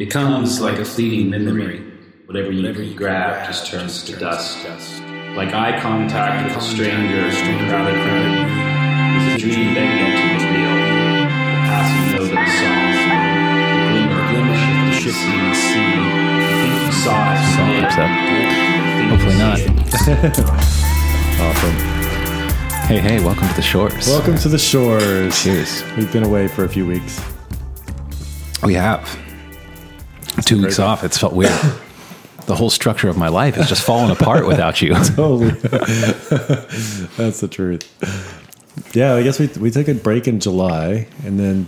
Becomes like a fleeting memory. Whatever you, you grab just turns to dust. Like eye contact with a stranger in a crowded room. Is a dream begging to be real. The passing note of a song. The glimmer, glimmer of the shifting sea. I think you saw it. Song today. so. I think you Hopefully not. Awesome. Hey, hey, welcome to the shores. Welcome to the shores. Cheers. We've been away for a few weeks. We have. Two weeks off. It's felt weird. the whole structure of my life has just fallen apart without you. Totally. That's the truth. Yeah, I guess we we took a break in July and then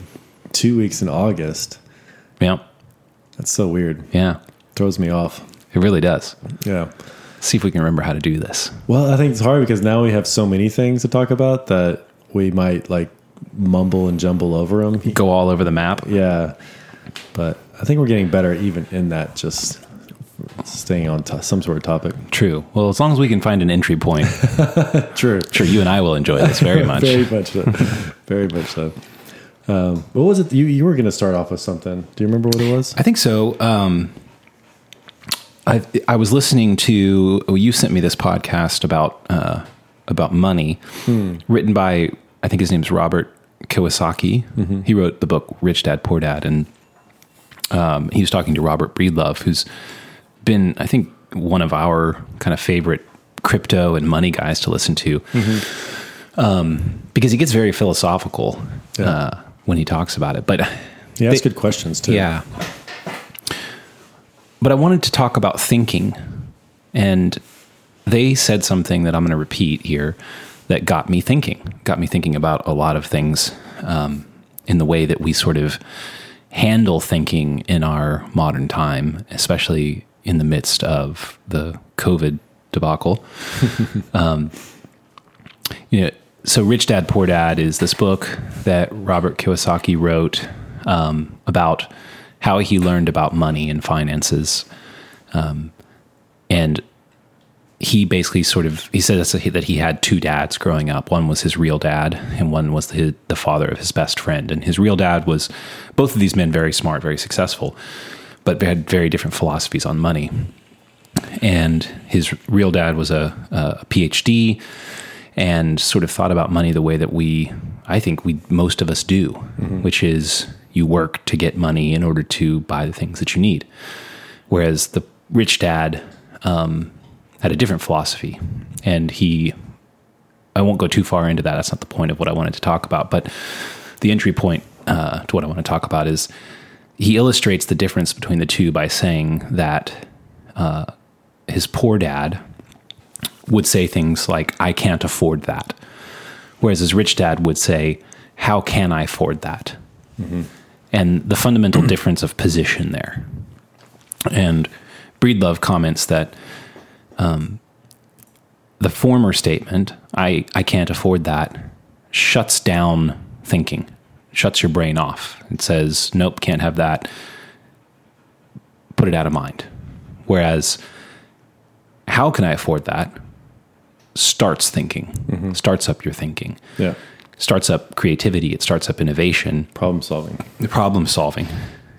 two weeks in August. yeah. That's so weird. Yeah. Throws me off. It really does. Yeah. See if we can remember how to do this. Well, I think it's hard because now we have so many things to talk about that we might like mumble and jumble over them. Go all over the map. Yeah, but I think we're getting better even in that. Just staying on to- some sort of topic. True. Well, as long as we can find an entry point, True. sure, you and I will enjoy this very much. Very much so. Very much so. Um, what was it? You you were going to start off with something. Do you remember what it was? I think so. Um, I I was listening to you sent me this podcast about uh, about money, written by I think his name's Robert Kiyosaki. He wrote the book Rich Dad Poor Dad, and um, he was talking to Robert Breedlove, who's been I think one of our kind of favorite crypto and money guys to listen to, um, because he gets very philosophical Yeah. uh, when he talks about it, but. He They- good questions too. Yeah. But I wanted to talk about thinking. And they said something that I'm going to repeat here that got me thinking, got me thinking about a lot of things um, in the way that we sort of handle thinking in our modern time, especially in the midst of the COVID debacle. um, you know, so Rich Dad Poor Dad is this book that Robert Kiyosaki wrote um, about how he learned about money and finances, um, and he basically sort of he said that he had two dads growing up. One was his real dad, and one was the, the father of his best friend. And his real dad was both of these men very smart, very successful, but they had very different philosophies on money. And his real dad was a, a PhD and sort of thought about money the way that we, I think we most of us do, which is you work to get money in order to buy the things that you need. Whereas the rich dad um, had a different philosophy, and he, I won't go too far into that. That's not the point of what I wanted to talk about. But the entry point uh, to what I want to talk about is he illustrates the difference between the two by saying that uh, his poor dad would say things like, I can't afford that. Whereas his rich dad would say, How can I afford that? And the fundamental difference of position there. And Breedlove comments that um, the former statement, I, I can't afford that, shuts down thinking, shuts your brain off. It says, Nope, can't have that. Put it out of mind. Whereas, how can I afford that? Starts thinking, starts up your thinking, Yeah. starts up creativity, it starts up innovation, Problem solving. the problem solving.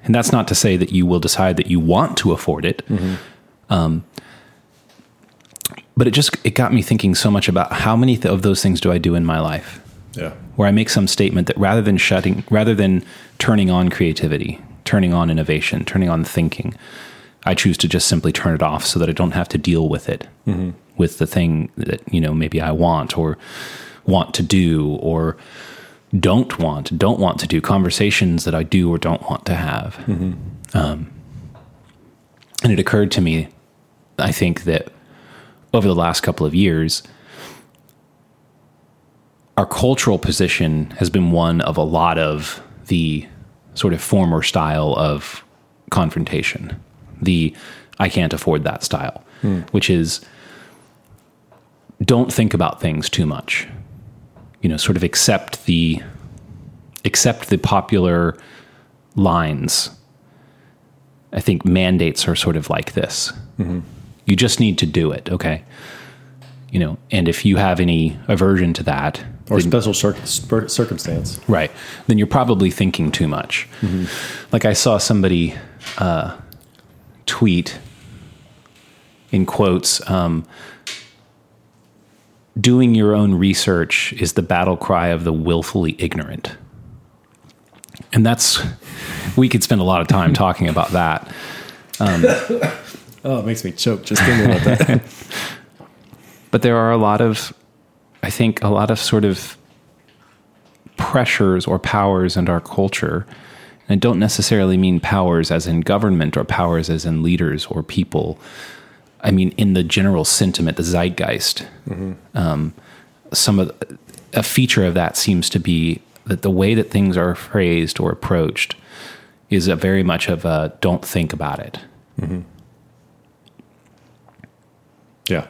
And that's not to say that you will decide that you want to afford it. Um, but it just it got me thinking so much about how many th- of those things do I do in my life Yeah. where I make some statement that rather than shutting rather than turning on creativity, turning on innovation, turning on thinking, I choose to just simply turn it off so that I don't have to deal with it with the thing that you know maybe I want or want to do or don't want don't want to do conversations that I do or don't want to have. Um, and it occurred to me, I think that over the last couple of years, our cultural position has been one of a lot of the sort of former style of confrontation, the I can't afford that style, hmm. which is don't think about things too much. You know, sort of accept the accept the popular lines. I think mandates are sort of like this. Mm-hmm. You just need to do it, okay? You know, and if you have any aversion to that, Or then- special cir- circumstance. Right. Then you're probably thinking too much. Like I saw somebody uh, tweet in quotes. Um, Doing your own research is the battle cry of the willfully ignorant. And that's, we could spend a lot of time talking about that. Oh, it makes me choke. Just thinking about that. but there are a lot of i think a lot of sort of pressures or powers in our culture and i don't necessarily mean powers as in government or powers as in leaders or people. I mean in the general sentiment the zeitgeist. Um, some of a feature of that seems to be that the way that things are phrased or approached is a very much of a don't think about it yeah.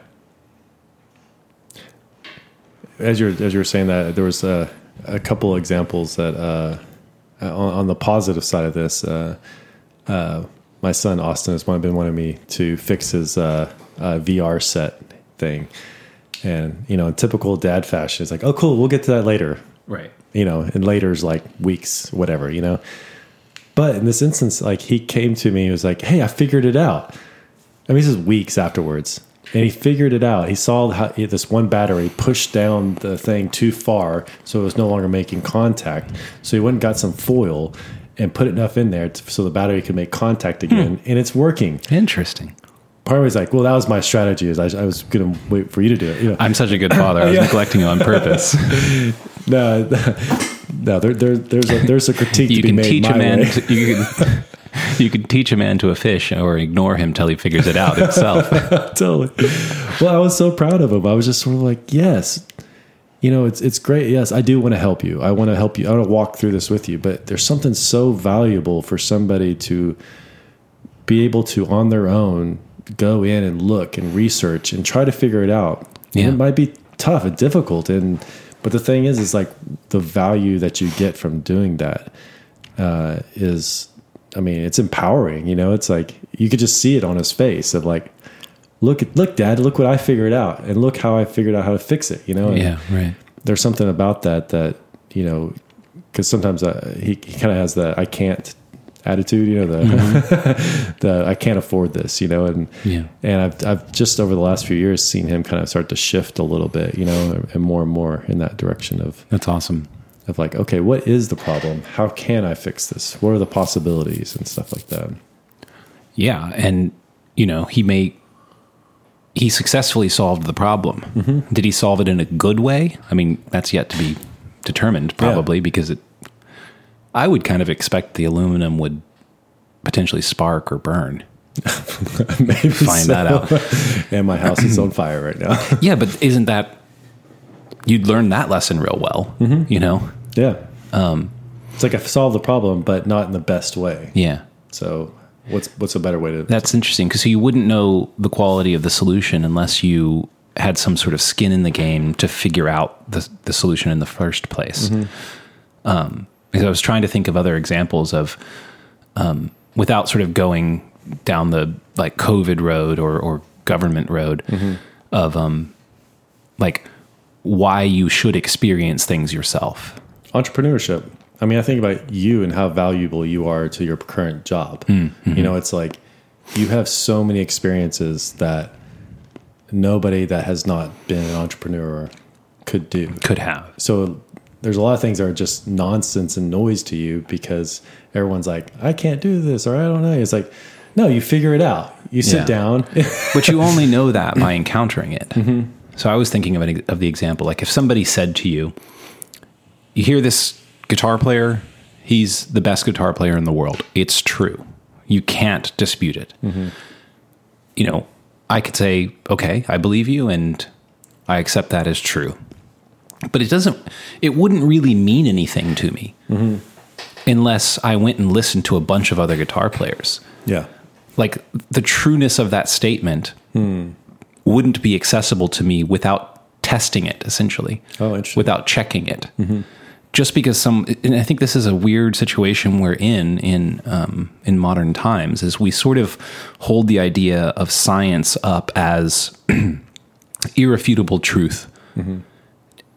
As you're as you were saying that, there was a, a couple examples that uh, on, on the positive side of this, uh, uh, my son Austin has been wanting me to fix his uh, uh, VR set thing, and you know, in typical dad fashion, it's like, oh, cool, we'll get to that later. right you know, and later's like weeks, whatever, you know. But in this instance, like he came to me, he was like, "Hey, I figured it out." I mean, this is weeks afterwards, and he figured it out. He saw how this one battery pushed down the thing too far, so it was no longer making contact. So he went and got some foil and put enough in there to, so the battery could make contact hmm. again, and it's working. interesting Part of me was like, "Well, that was my strategy. Is I, I was going to wait for you to do it." You know, i'm such a good father i was Yeah. neglecting you on purpose no, no, there, there, there's a there's a critique you to be can made teach a man to, you can you can teach a man to a fish or ignore him till he figures it out himself totally. Well, I was so proud of him. I was just sort of like, yes, you know, it's it's great. Yes, I do want to help you. I want to help you. I want to walk through this with you. But there's something so valuable for somebody to be able to on their own go in and look and research and try to figure it out. And it might be tough and difficult and but the thing is is like the value that you get from doing that uh, is I mean, it's empowering, you know, it's like you could just see it on his face of like, look at look, dad, look what I figured out and look how I figured out how to fix it, you know? And yeah right there's something about that that, you know, because sometimes uh, he, he kind of has the I can't attitude, you know, the the I can't afford this, you know, and Yeah. and I've I've just over the last few years seen him kind of start to shift a little bit, you know, and more and more in that direction of that's awesome of like, okay, what is the problem? How can I fix this? What are the possibilities and stuff like that? yeah and you know he may he successfully solved the problem Mm-hmm. did he solve it in a good way i mean that's yet to be determined probably because it i would kind of expect the aluminum would potentially spark or burn Maybe Find that out. and my house is on fire right now. yeah but isn't that you'd learn that lesson real well Mm-hmm. you know yeah. Um, it's like I solved the problem, but not in the best way. yeah So what's what's a better way to? That's interesting because you wouldn't know the quality of the solution unless you had some sort of skin in the game to figure out the, the solution in the first place. Um, because I was trying to think of other examples of, um, without sort of going down the like COVID road or, or government road of, um, like why you should experience things yourself. entrepreneurship. I mean, I think about you and how valuable you are to your current job. You know, it's like you have so many experiences that nobody that has not been an entrepreneur could do. Could have. So there's a lot of things that are just nonsense and noise to you because everyone's like, I can't do this or I don't know. It's like, no, you figure it out. You sit Yeah. down. but you only know that by encountering it. Mm-hmm. So I was thinking of, an, of the example like if somebody said to you, you hear this guitar player, he's the best guitar player in the world. It's true. You can't dispute it. Mm-hmm. You know, I could say, okay, I believe you and I accept that as true. But it doesn't, it wouldn't really mean anything to me unless I went and listened to a bunch of other guitar players yeah. like the trueness of that statement wouldn't be accessible to me without testing it essentially Oh, interesting. without checking it just because some and i think this is a weird situation we're in in um, in modern times is we sort of hold the idea of science up as irrefutable truth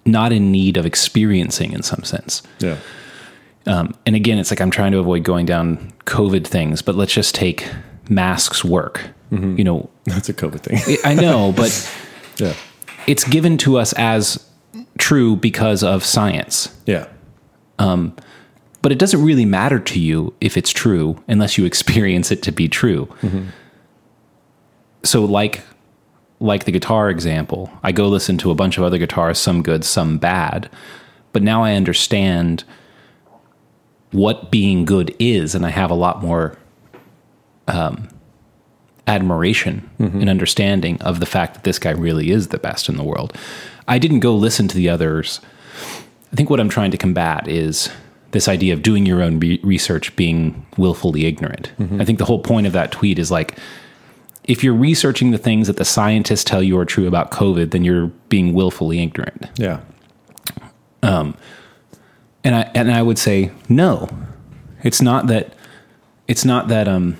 not in need of experiencing in some sense Yeah. Um, and again, it's like I'm trying to avoid going down COVID things, but let's just take masks work. Mm-hmm. You know, That's a COVID thing. I know, but yeah. it's given to us as true because of science. Yeah. Um, but it doesn't really matter to you if it's true unless you experience it to be true. Mm-hmm. So like like the guitar example, I go listen to a bunch of other guitars, some good, some bad, but now I understand what being good is and I have a lot more um, admiration and understanding of the fact that this guy really is the best in the world. I didn't go listen to the others. I think what I'm trying to combat is this idea of doing your own re- research being willfully ignorant. I think the whole point of that tweet is like, if you're researching the things that the scientists tell you are true about COVID, then you're being willfully ignorant. Yeah. Um, and I and I would say no. It's not that it's not that um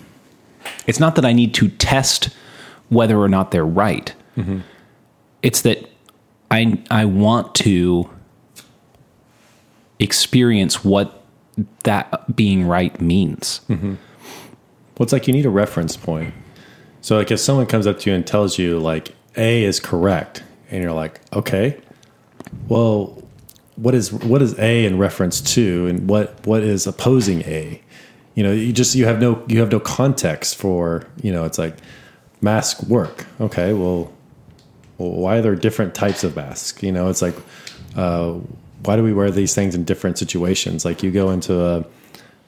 it's not that I need to test whether or not they're right. Mm-hmm. It's that I I want to experience what that being right means. Mm-hmm. Well, it's like you need a reference point. So, like, if someone comes up to you and tells you, like, A is correct, and you're like, okay, well, what is what is A in reference to, and what what is opposing A? You know, you just you have no you have no context for you know. It's like mask work. Okay, well, well why are there different types of masks? You know, it's like uh, why do we wear these things in different situations? Like you go into a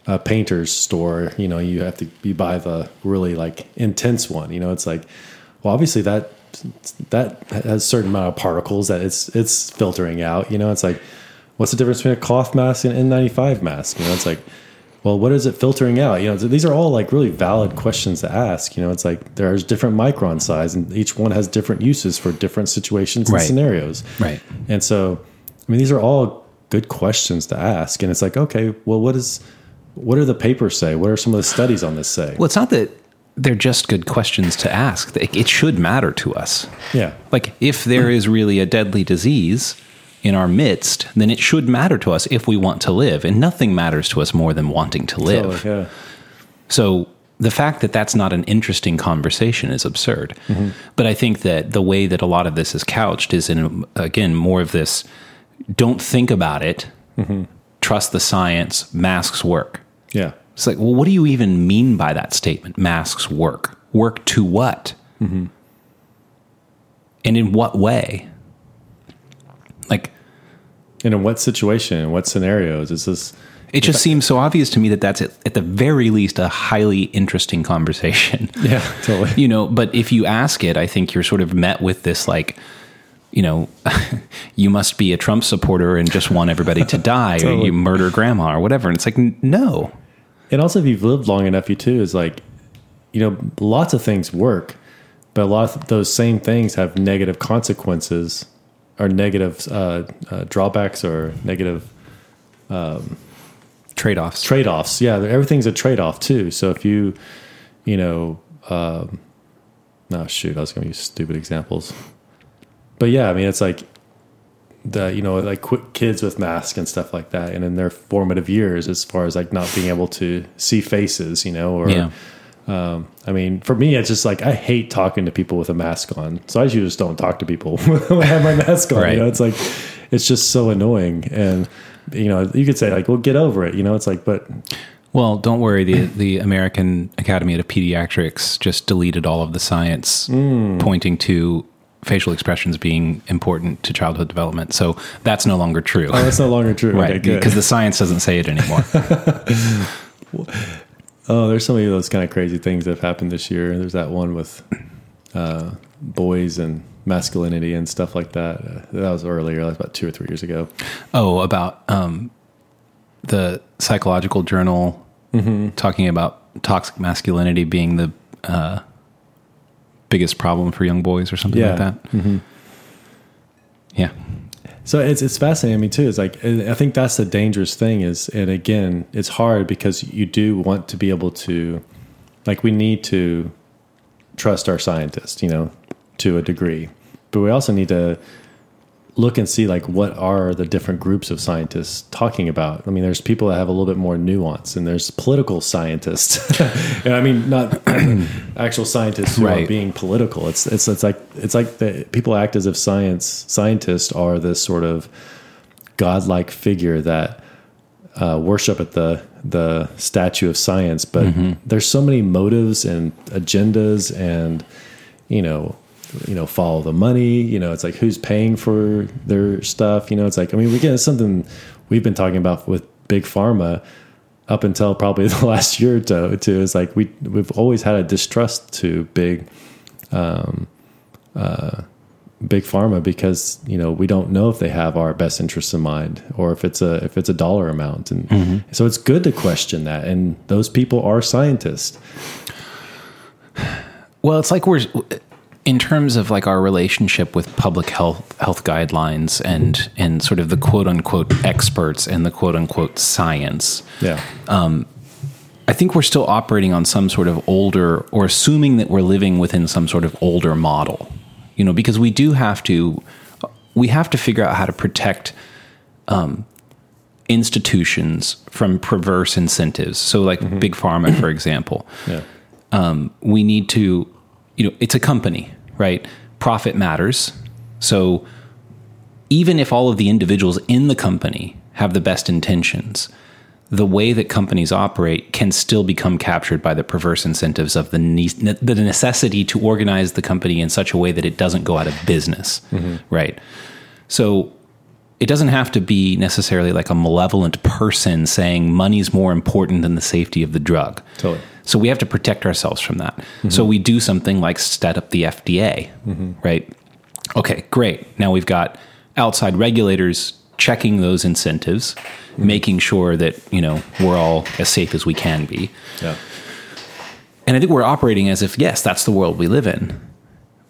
a painter's store, you know, you have to you buy the really like intense one. You know, it's like, well, obviously that that has a certain amount of particles that it's it's filtering out. You know, it's like, what's the difference between a cloth mask and an N95 mask? You know, it's like, well, what is it filtering out? You know, these are all like really valid questions to ask. You know, it's like there's different micron size, and each one has different uses for different situations and Right. scenarios. Right. And so, I mean, these are all good questions to ask. And it's like, okay, well, what is, what do the papers say? What are some of the studies on this say? Well, it's not that they're just good questions to ask. It should matter to us. Yeah. Like, if there is really a deadly disease in our midst, then it should matter to us if we want to live. And nothing matters to us more than wanting to live. So, yeah. So the fact that that's not an interesting conversation is absurd. Mm-hmm. But I think that the way that a lot of this is couched is in, again, more of this don't think about it, mm-hmm. Trust the science, masks work. Yeah. It's like, well, what do you even mean by that statement? Masks work. Work to what? Mm-hmm. And in what way? Like, And in what situation, in what scenarios is this? it just seems so obvious to me that that's at, at the very least a highly interesting conversation. Yeah, totally. you know, but if you ask it, I think you're sort of met with this like, you know, you must be a Trump supporter and just want everybody to die, or you murder grandma, or whatever. And it's like, no, And also, if you've lived long enough, you too is like, you know, lots of things work, but a lot of those same things have negative consequences or negative uh, uh, drawbacks or negative trade offs. trade offs. Yeah, everything's a trade off too. So if you, you know, um, no shoot, I was going to use stupid examples, but yeah, I mean it's like the you know like kids with masks and stuff like that, and in their formative years, as far as like not being able to see faces, you know, or yeah. um, I mean, for me, it's just like I hate talking to people with a mask on, so I usually just don't talk to people when I have my mask on. Right. You know, it's like it's just so annoying, and you know, you could say like, "Well, get over it." You know, it's like, but Well, don't worry. The the American Academy of Pediatrics just deleted all of the science pointing to facial expressions being important to childhood development. So that's no longer true. oh, that's no longer true. right. Okay, because the science doesn't say it anymore. Oh, there's so many of those kind of crazy things that have happened this year. There's that one with uh, boys and masculinity and stuff like that. Uh, that was earlier. Was about two or three years ago. oh, about um, the psychological journal talking about toxic masculinity being the uh, biggest problem for young boys or something Yeah. like that. Mm-hmm. Yeah. So it's it's fascinating to me too. It's like I think that's the dangerous thing is, and again, it's hard because you do want to be able to, like, we need to trust our scientists, you know, to a degree, but we also need to look and see like what are the different groups of scientists talking about. I mean, there's people that have a little bit more nuance, and there's political scientists. and I mean, not actual scientists who Right. are being political. It's it's it's like it's like the, people act as if science scientists are this sort of godlike figure that uh, worship at the the statue of science, but there's so many motives and agendas, and you know, you know, follow the money. You know, it's like who's paying for their stuff. You know, it's like I mean, we get something we've been talking about with big pharma up until probably the last year or two. Too is like we we've always had a distrust to big um, uh, big pharma because you know we don't know if they have our best interests in mind or if it's a if it's a dollar amount and so it's good to question that and those people are scientists Well, it's like we're in terms of like our relationship with public health health guidelines and and sort of the quote unquote experts and the quote unquote science. yeah I think we're still operating on some sort of older or assuming that we're living within some sort of older model. You know, because we do have to we have to figure out how to protect um, institutions from perverse incentives. So like big pharma for example. yeah um, we need to, you know, it's a company, right? Profit matters. So even if all of the individuals in the company have the best intentions, the way that companies operate can still become captured by the perverse incentives of the ne- the necessity to organize the company in such a way that it doesn't go out of business, mm-hmm. right? So it doesn't have to be necessarily like a malevolent person saying money's more important than the safety of the drug. Totally. So we have to protect ourselves from that. So we do something like set up the FDA, right? Okay, great. Now we've got outside regulators checking those incentives, making sure that, you know, we're all as safe as we can be. yeah And I think we're operating as if, yes, that's the world we live in.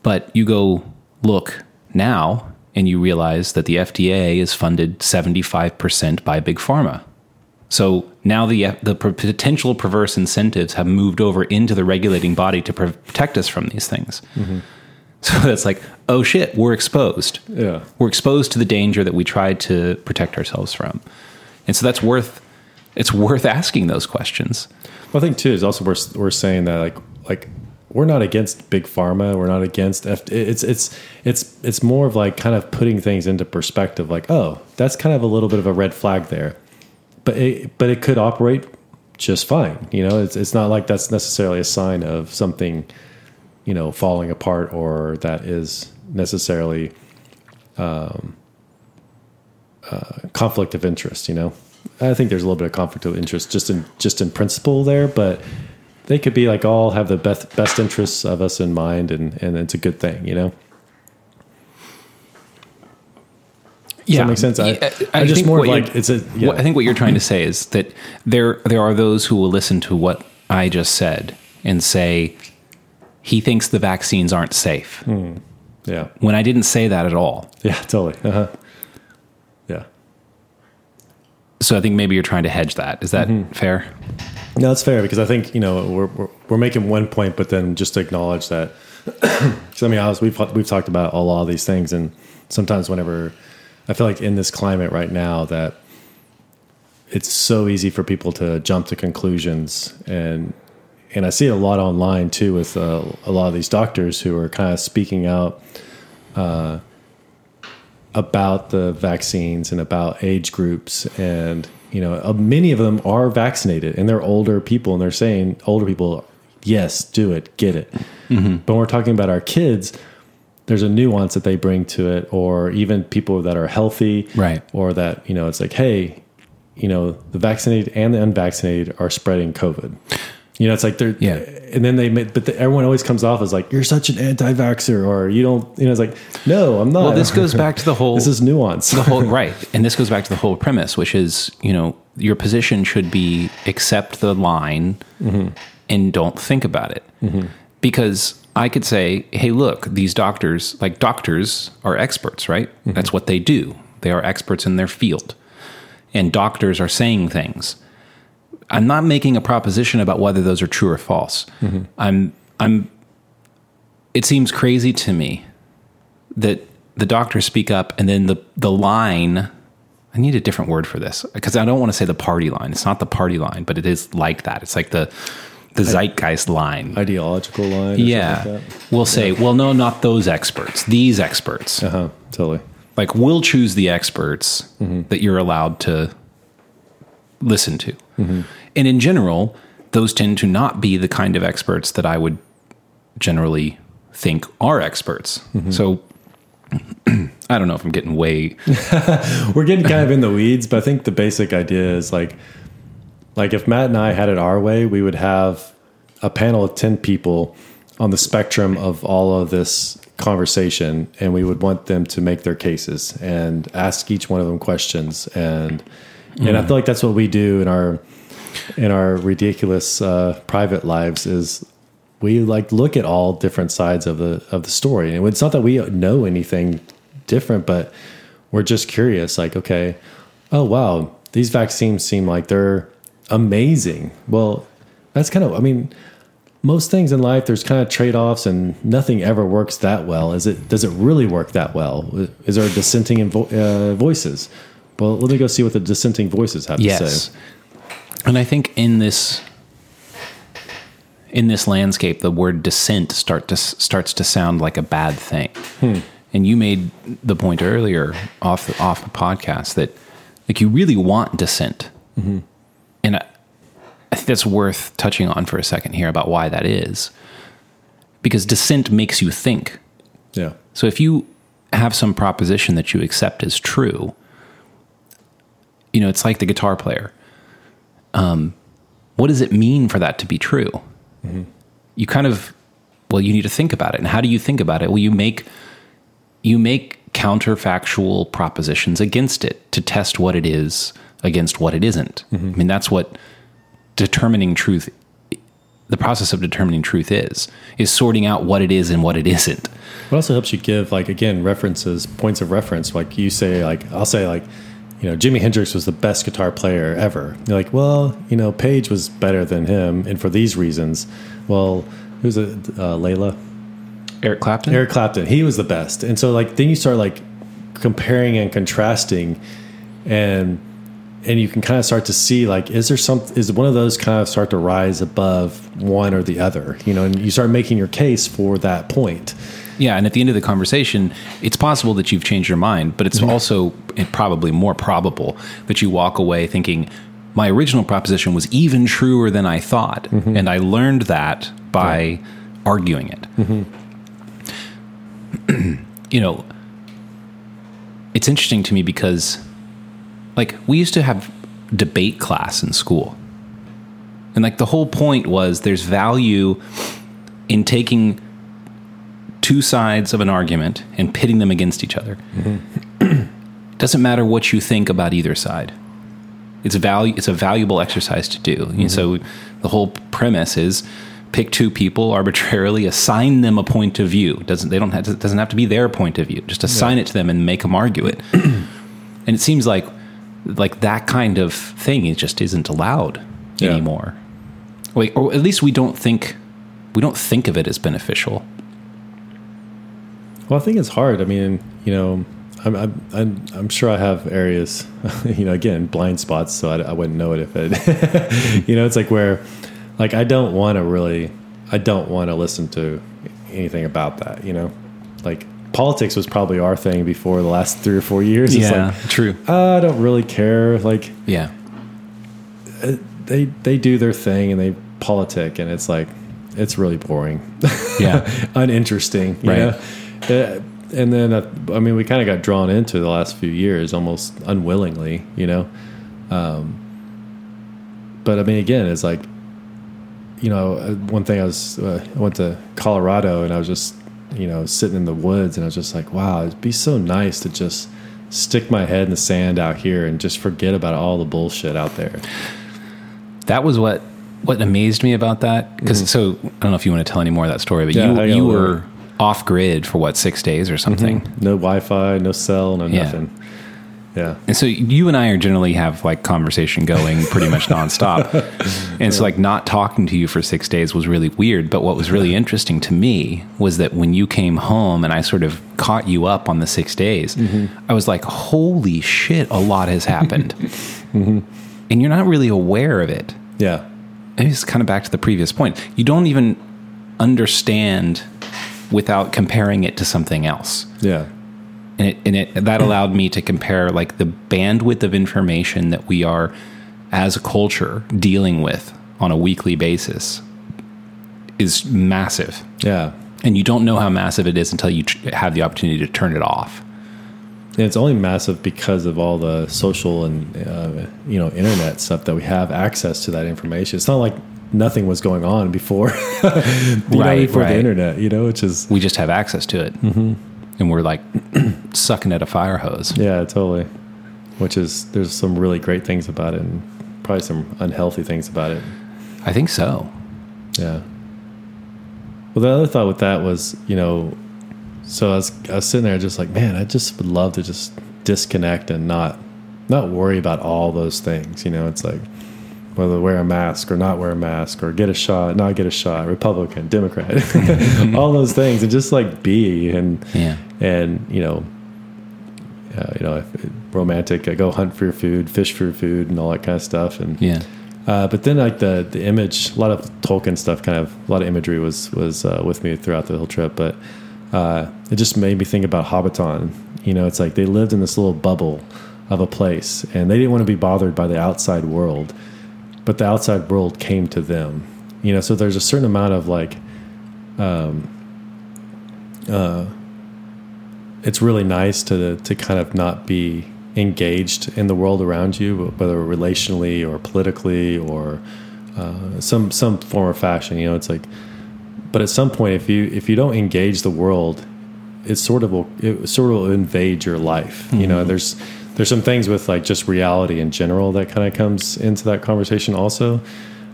But you go look now and you realize that the FDA is funded 75% by Big Pharma. So now the, the potential perverse incentives have moved over into the regulating body to protect us from these things. So that's like, oh shit, we're exposed. Yeah. We're exposed to the danger that we tried to protect ourselves from. And so that's worth, it's worth asking those questions. Well, I think too is also we're we're saying that like like we're not against big pharma. We're not against F. It's it's it's it's more of like kind of putting things into perspective. Like, oh, that's kind of a little bit of a red flag there, but it but it could operate just fine. You know, it's it's not like that's necessarily a sign of something, you know, falling apart or that is necessarily um, uh, conflict of interest. You know, I think there's a little bit of conflict of interest just in just in principle there, but they could be like all have the best best interests of us in mind, and and it's a good thing. You know. Does that make sense? I, Yeah, I, just think more what of you're- like it's a. Yeah. I think what you're trying to say is that there there are those who will listen to what I just said and say he thinks the vaccines aren't safe. yeah. When I didn't say that at all. Yeah. Totally. Uh-huh. Yeah. So I think maybe you're trying to hedge that. Is that Mm-hmm. fair? No, it's fair because I think you know we're we're, we're making one point, but then just to acknowledge that. Because I mean, I was, we've we've talked about a lot of these things, and sometimes whenever I feel like in this climate right now that it's so easy for people to jump to conclusions, and and I see it a lot online too with uh, a lot of these doctors who are kind of speaking out uh, about the vaccines and about age groups. And you know uh, many of them are vaccinated and they're older people and they're saying older people yes do it get it. But when we're talking about our kids there's a nuance that they bring to it or even people that are healthy Right. or that you know it's like hey you know the vaccinated and the unvaccinated are spreading covid. You know it's like they're Yeah. and then they but the, everyone always comes off as like you're such an anti-vaxxer or you don't you know it's like no i'm not. Well, this goes back to the whole this is nuance. the whole right. And this goes back to the whole premise which is you know your position should be accept the line mm-hmm. and don't think about it. Mm-hmm. Because i could say hey look these doctors like doctors are experts right mm-hmm. that's what they do they are experts in their field and doctors are saying things i'm not making a proposition about whether those are true or false mm-hmm. i'm i'm it seems crazy to me that the doctors speak up, and then the the line. I need a different word for this because I don't want to say the party line. It's not the party line, but it is like that. It's like the the zeitgeist line. Ideological line. Yeah, like we'll say, well, no, not those experts. These experts. Uh-huh. Totally. Like we'll choose the experts mm-hmm. that you're allowed to listen to. Mm-hmm. And in general, those tend to not be the kind of experts that I would generally think are experts. Mm-hmm. So I don't know if I'm getting way We're getting kind of in the weeds, but I think the basic idea is like, like if Matt and I had it our way, we would have a panel of ten people on the spectrum of all of this conversation, and we would want them to make their cases and ask each one of them questions, and and I feel like that's what we do in our in our ridiculous uh, private lives is we like look at all different sides of the of the story. And it's not that we know anything different but we're just curious like okay oh wow these vaccines seem like they're amazing. Well that's kind of i mean most things in life there's kind of trade-offs and nothing ever works that well. Is it does it really work that well? Is there dissenting in vo- uh, voices? Well let me go see what the dissenting voices have to yes. say. And I think in this in this landscape, the word dissent start to starts to sound like a bad thing. And you made the point earlier off the, off the podcast that like you really want dissent, and I, I think that's worth touching on for a second here about why that is, because dissent makes you think. yeah So if you have some proposition that you accept as true, you know, it's like the guitar player. Um, what does it mean for that to be true? You kind of, well, you need to think about it. And how do you think about it? Well, you make you make counterfactual propositions against it to test what it is against what it isn't. I mean, that's what determining truth the process of determining truth is is sorting out what it is and what it isn't. It also helps you give like again references, points of reference. Like you say, like I'll say, like you know, Jimi Hendrix was the best guitar player ever. You're like, well, you know, Page was better than him, and for these reasons. Well, who's it? Uh, Layla, Eric Clapton? Eric Clapton. He was the best, and so like then you start like comparing and contrasting, and and you can kind of start to see like is there some is one of those kind of start to rise above one or the other, you know, and you start making your case for that point. Yeah, and at the end of the conversation, it's possible that you've changed your mind, but it's mm-hmm. also eh, probably more probable that you walk away thinking, my original proposition was even truer than I thought. Mm-hmm. And I learned that by arguing it. Mm-hmm. you know, it's interesting to me because, like, we used to have debate class in school. And, like, the whole point was there's value in taking two sides of an argument and pitting them against each other. Mm-hmm. Doesn't matter what you think about either side. It's value. It's a valuable exercise to do. And mm-hmm. so the whole premise is pick two people arbitrarily, assign them a point of view. Doesn't they don't have to, doesn't have to be their point of view. Just assign it to them and make them argue it. and it seems like like that kind of thing it just isn't allowed Yeah. anymore. Wait, or at least we don't think we don't think of it as beneficial. Well, I think it's hard. I mean, you know, I'm I'm I'm, I'm sure I have areas, you know, again, blind spots, so I, I wouldn't know it if it, you know, it's like where, like, I don't want to really, I don't want to listen to anything about that, you know, like politics was probably our thing before the last three or four years. It's like, true. I don't really care. Like Yeah, they they do their thing and they politic, and it's like it's really boring. yeah, uninteresting, you Right. know? Uh, and then, uh, I mean, we kind of got drawn into the last few years almost unwillingly, you know? Um, but I mean, again, it's like, you know, uh, one thing I was, uh, I went to Colorado and I was just, you know, sitting in the woods and I was just like, wow, it'd be so nice to just stick my head in the sand out here and just forget about all the bullshit out there. that was what what amazed me about that. Because mm-hmm. so I don't know if you want to tell any more of that story, but Yeah, you you were off grid for what six days or something. Mm-hmm. No Wi Fi, no cell, no Yeah. nothing. Yeah. And so you and I are generally have like conversation going pretty much nonstop. and so like not talking to you for six days was really weird. But what was really interesting to me was that when you came home and I sort of caught you up on the six days, mm-hmm. I was like, holy shit, a lot has happened. Mm-hmm. And you're not really aware of it. Yeah. And it's kind of back to the previous point. You don't even understand without comparing it to something else Yeah. And it, and it that allowed me to compare like the bandwidth of information that we are as a culture dealing with on a weekly basis is massive Yeah. and you don't know how massive it is until you tr- have the opportunity to turn it off And it's only massive because of all the social and uh, you know internet stuff that we have access to that information. It's not like nothing was going on before, you know, before right. the internet. You know, which is we just have access to it and we're like sucking at a fire hose yeah, totally. Which is there's some really great things about it, and probably some unhealthy things about it. i think so Yeah. Well, the other thought with that was, you know, so I was I was sitting there just like, man, I just would love to just disconnect and not not worry about all those things. You know, it's like whether to wear a mask or not wear a mask or get a shot, not get a shot, Republican, Democrat, all those things, and just like be and Yeah. and you know, uh, you know, if, romantic, uh, go hunt for your food, fish for your food, and all that kind of stuff, and yeah uh, but then like the the image, a lot of Tolkien stuff, kind of a lot of imagery was was uh, with me throughout the whole trip. But uh, it just made me think about Hobbiton. You know, it's like they lived in this little bubble of a place, and they didn't want to be bothered by the outside world, but the outside world came to them. You know, so there's a certain amount of like, um, uh, it's really nice to to kind of not be engaged in the world around you, whether relationally or politically or uh, some some form or fashion. You know, it's like, but at some point, if you if you don't engage the world, it sort of will it sort of will invade your life. You know, there's there's some things with like just reality in general that kind of comes into that conversation also.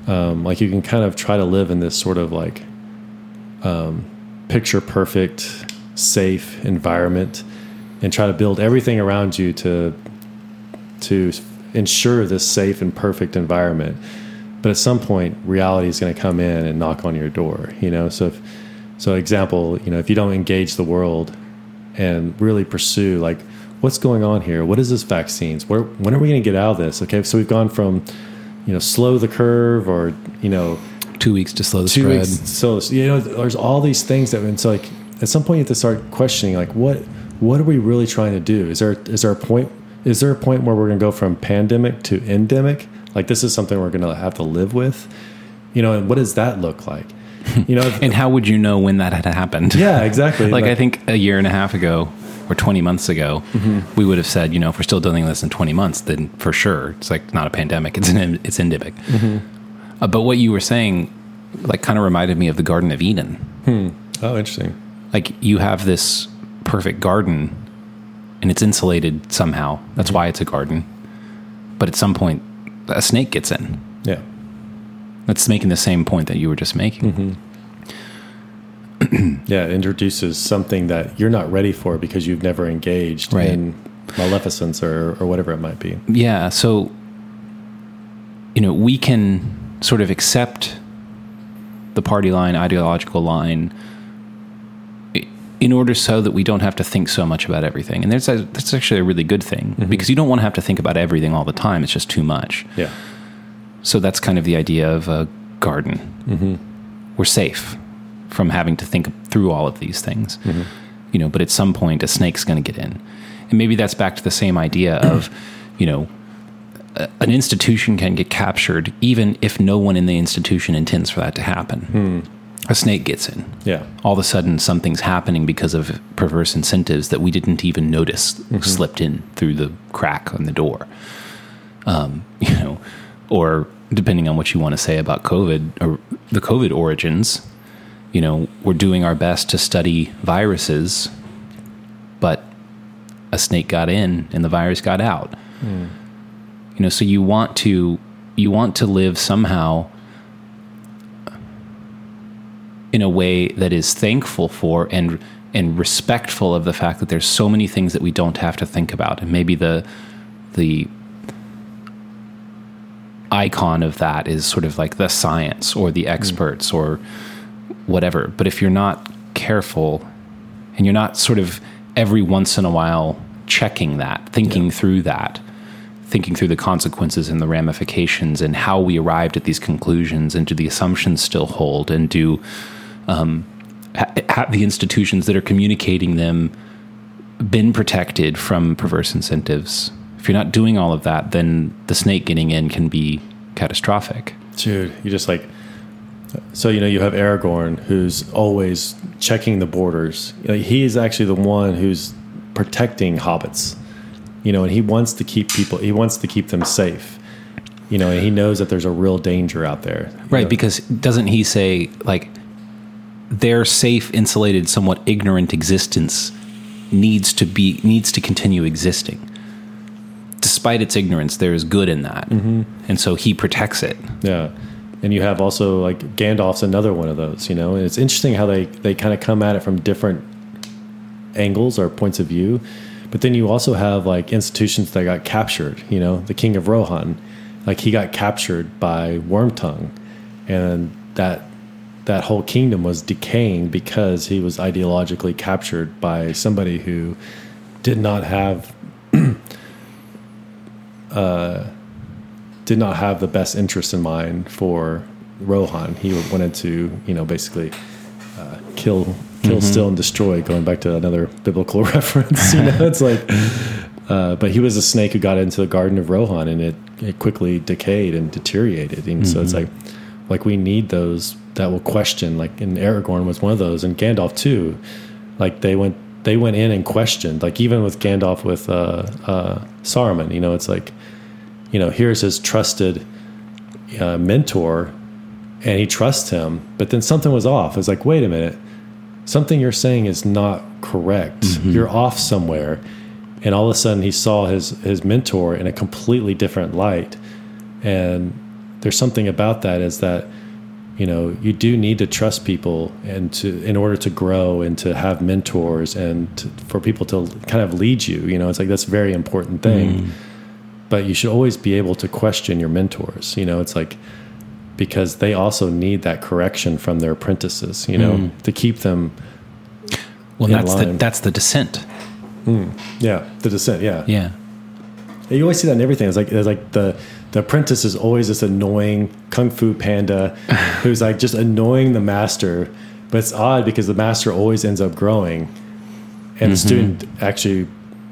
Um, like you can kind of try to live in this sort of like um, picture perfect, safe environment, and try to build everything around you to to ensure this safe and perfect environment. But at some point, reality is going to come in and knock on your door. You know, so if, so example, you know, if you don't engage the world and really pursue like what's going on here, what is this vaccines? Where when are we going to get out of this? Okay, so we've gone from you know slow the curve or you know two weeks to slow the two spread weeks. So you know, there's all these things that it's like at some point you have to start questioning like what what are we really trying to do? Is there is there a point is there a point where we're going to go from pandemic to endemic? Like this is something we're going to have to live with, you know? And what does that look like? You know, and how would you know when that had happened yeah, exactly. like, I think a year and a half ago or 20 months ago, Mm-hmm. we would have said, you know, if we're still doing this in 20 months, then for sure, it's like not a pandemic, it's an, it's endemic. Mm-hmm. Uh, but what you were saying, like, kind of reminded me of the Garden of Eden. oh, interesting. Like, you have this perfect garden and it's insulated somehow. That's Mm-hmm. why it's a garden. But at some point, a snake gets in. Yeah, That's making the same point that you were just making. Mm-hmm. yeah. It introduces something that you're not ready for because you've never engaged Right. in maleficence or or whatever it might be. Yeah. So, you know, we can sort of accept the party line, ideological line, in order so that we don't have to think so much about everything. And there's a, that's actually a really good thing because you don't want to have to think about everything all the time. It's just too much. Yeah, So that's kind of the idea of a garden. We're safe from having to think through all of these things, mm-hmm. you know. But at some point, a snake's going to get in, and maybe that's back to the same idea of, you know, a- an institution can get captured even if no one in the institution intends for that to happen. Hmm. A snake gets in. yeah, All of a sudden, something's happening because of perverse incentives that we didn't even notice mm-hmm. slipped in through the crack on the door. Um, you know, or depending on what you want to say about COVID or the COVID origins, you know, we're doing our best to study viruses, but a snake got in and the virus got out. You know, so you want to you want to live somehow in a way that is thankful for and and respectful of the fact that there's so many things that we don't have to think about. And maybe the the icon of that is sort of like the science or the experts or whatever. But if you're not careful and you're not sort of every once in a while checking that, thinking through that, thinking through the consequences and the ramifications and how we arrived at these conclusions and do the assumptions still hold and do um, ha- the institutions that are communicating them been protected from perverse incentives. If you're not doing all of that then the snake getting in can be catastrophic. Dude, you just like so you know you have Aragorn who's always checking the borders. Like, he is actually the one who's protecting hobbits. You know, and he wants to keep people he wants to keep them safe. You know, and he knows that there's a real danger out there. right know? because doesn't he say like their safe insulated somewhat ignorant existence needs to be needs to continue existing despite its ignorance there is good in that mm-hmm. and so he protects it Yeah. And you have also like Gandalf's another one of those, you know. And it's interesting how they they kind of come at it from different angles or points of view. But then you also have like institutions that got captured, you know, the King of Rohan, like he got captured by Wormtongue and that that whole kingdom was decaying because he was ideologically captured by somebody who did not have uh, did not have the best interest in mind for Rohan. He wanted to, you know, basically uh, kill, kill, steal, and destroy. Going back to another biblical reference, you know, it's like. Uh, but he was a snake who got into the Garden of Rohan, and it, it quickly decayed and deteriorated. And so it's like, like we need those that will question. Like, and Aragorn was one of those, and Gandalf too. Like they went, they went in and questioned. Like even with Gandalf with uh, uh, Saruman, you know, it's like you know, here's his trusted uh, mentor, and he trusts him. But then something was off. It's like, wait a minute, something you're saying is not correct. You're off somewhere. And all of a sudden, he saw his his mentor in a completely different light. And there's something about that is that you know you do need to trust people and to in order to grow and to have mentors and to, for people to kind of lead you you know it's like that's a very important thing but you should always be able to question your mentors you know it's like because they also need that correction from their apprentices you know mm. to keep them well that's the that's the dissent. Mm. Yeah the dissent yeah. Yeah. You always see that in everything. It's like it's like the the apprentice is always this annoying kung fu panda who's like just annoying the master but it's odd because the master always ends up growing and the mm-hmm. student actually